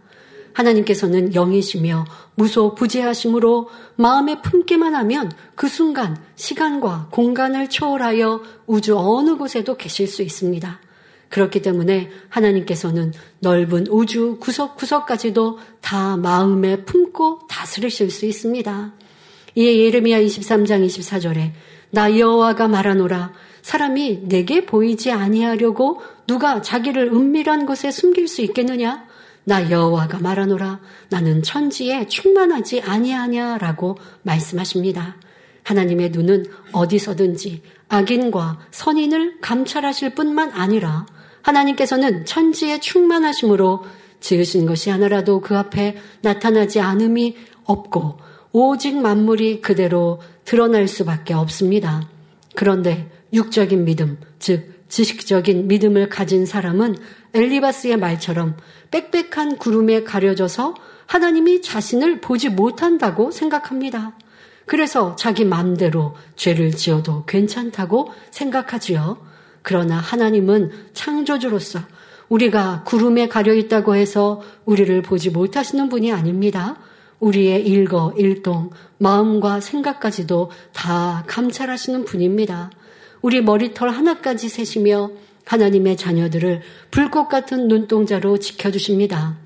하나님께서는 영이시며 무소 부재하심으로 마음에 품기만 하면 그 순간 시간과 공간을 초월하여 우주 어느 곳에도 계실 수 있습니다. 그렇기 때문에 하나님께서는 넓은 우주 구석구석까지도 다 마음에 품고 다스리실 수 있습니다. 이에 예레미야 23장 24절에 나 여호와가 말하노라 사람이 내게 보이지 아니하려고 누가 자기를 은밀한 곳에 숨길 수 있겠느냐? 나 여호와가 말하노라 나는 천지에 충만하지 아니하냐라고 말씀하십니다. 하나님의 눈은 어디서든지 악인과 선인을 감찰하실 뿐만 아니라 하나님께서는 천지에 충만하심으로 지으신 것이 하나라도 그 앞에 나타나지 않음이 없고 오직 만물이 그대로 드러날 수밖에 없습니다. 그런데 육적인 믿음, 즉 지식적인 믿음을 가진 사람은 엘리바스의 말처럼 빽빽한 구름에 가려져서 하나님이 자신을 보지 못한다고 생각합니다. 그래서 자기 마음대로 죄를 지어도 괜찮다고 생각하지요. 그러나 하나님은 창조주로서 우리가 구름에 가려 있다고 해서 우리를 보지 못하시는 분이 아닙니다. 우리의 일거, 일동, 마음과 생각까지도 다 감찰하시는 분입니다. 우리 머리털 하나까지 세시며 하나님의 자녀들을 불꽃 같은 눈동자로 지켜주십니다.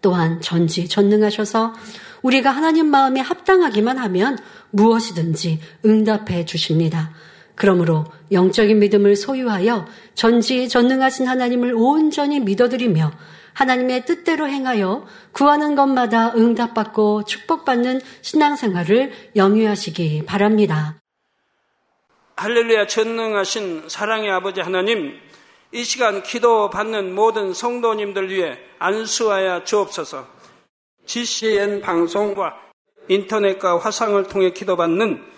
또한 전지 전능하셔서 우리가 하나님 마음에 합당하기만 하면 무엇이든지 응답해 주십니다. 그러므로 영적인 믿음을 소유하여 전지 전능하신 하나님을 온전히 믿어드리며 하나님의 뜻대로 행하여 구하는 것마다 응답받고 축복받는 신앙생활을 영위하시기 바랍니다. 할렐루야 전능하신 사랑의 아버지 하나님, 이 시간 기도 받는 모든 성도님들 위해 안수하여 주옵소서. GCN 방송과 인터넷과 화상을 통해 기도받는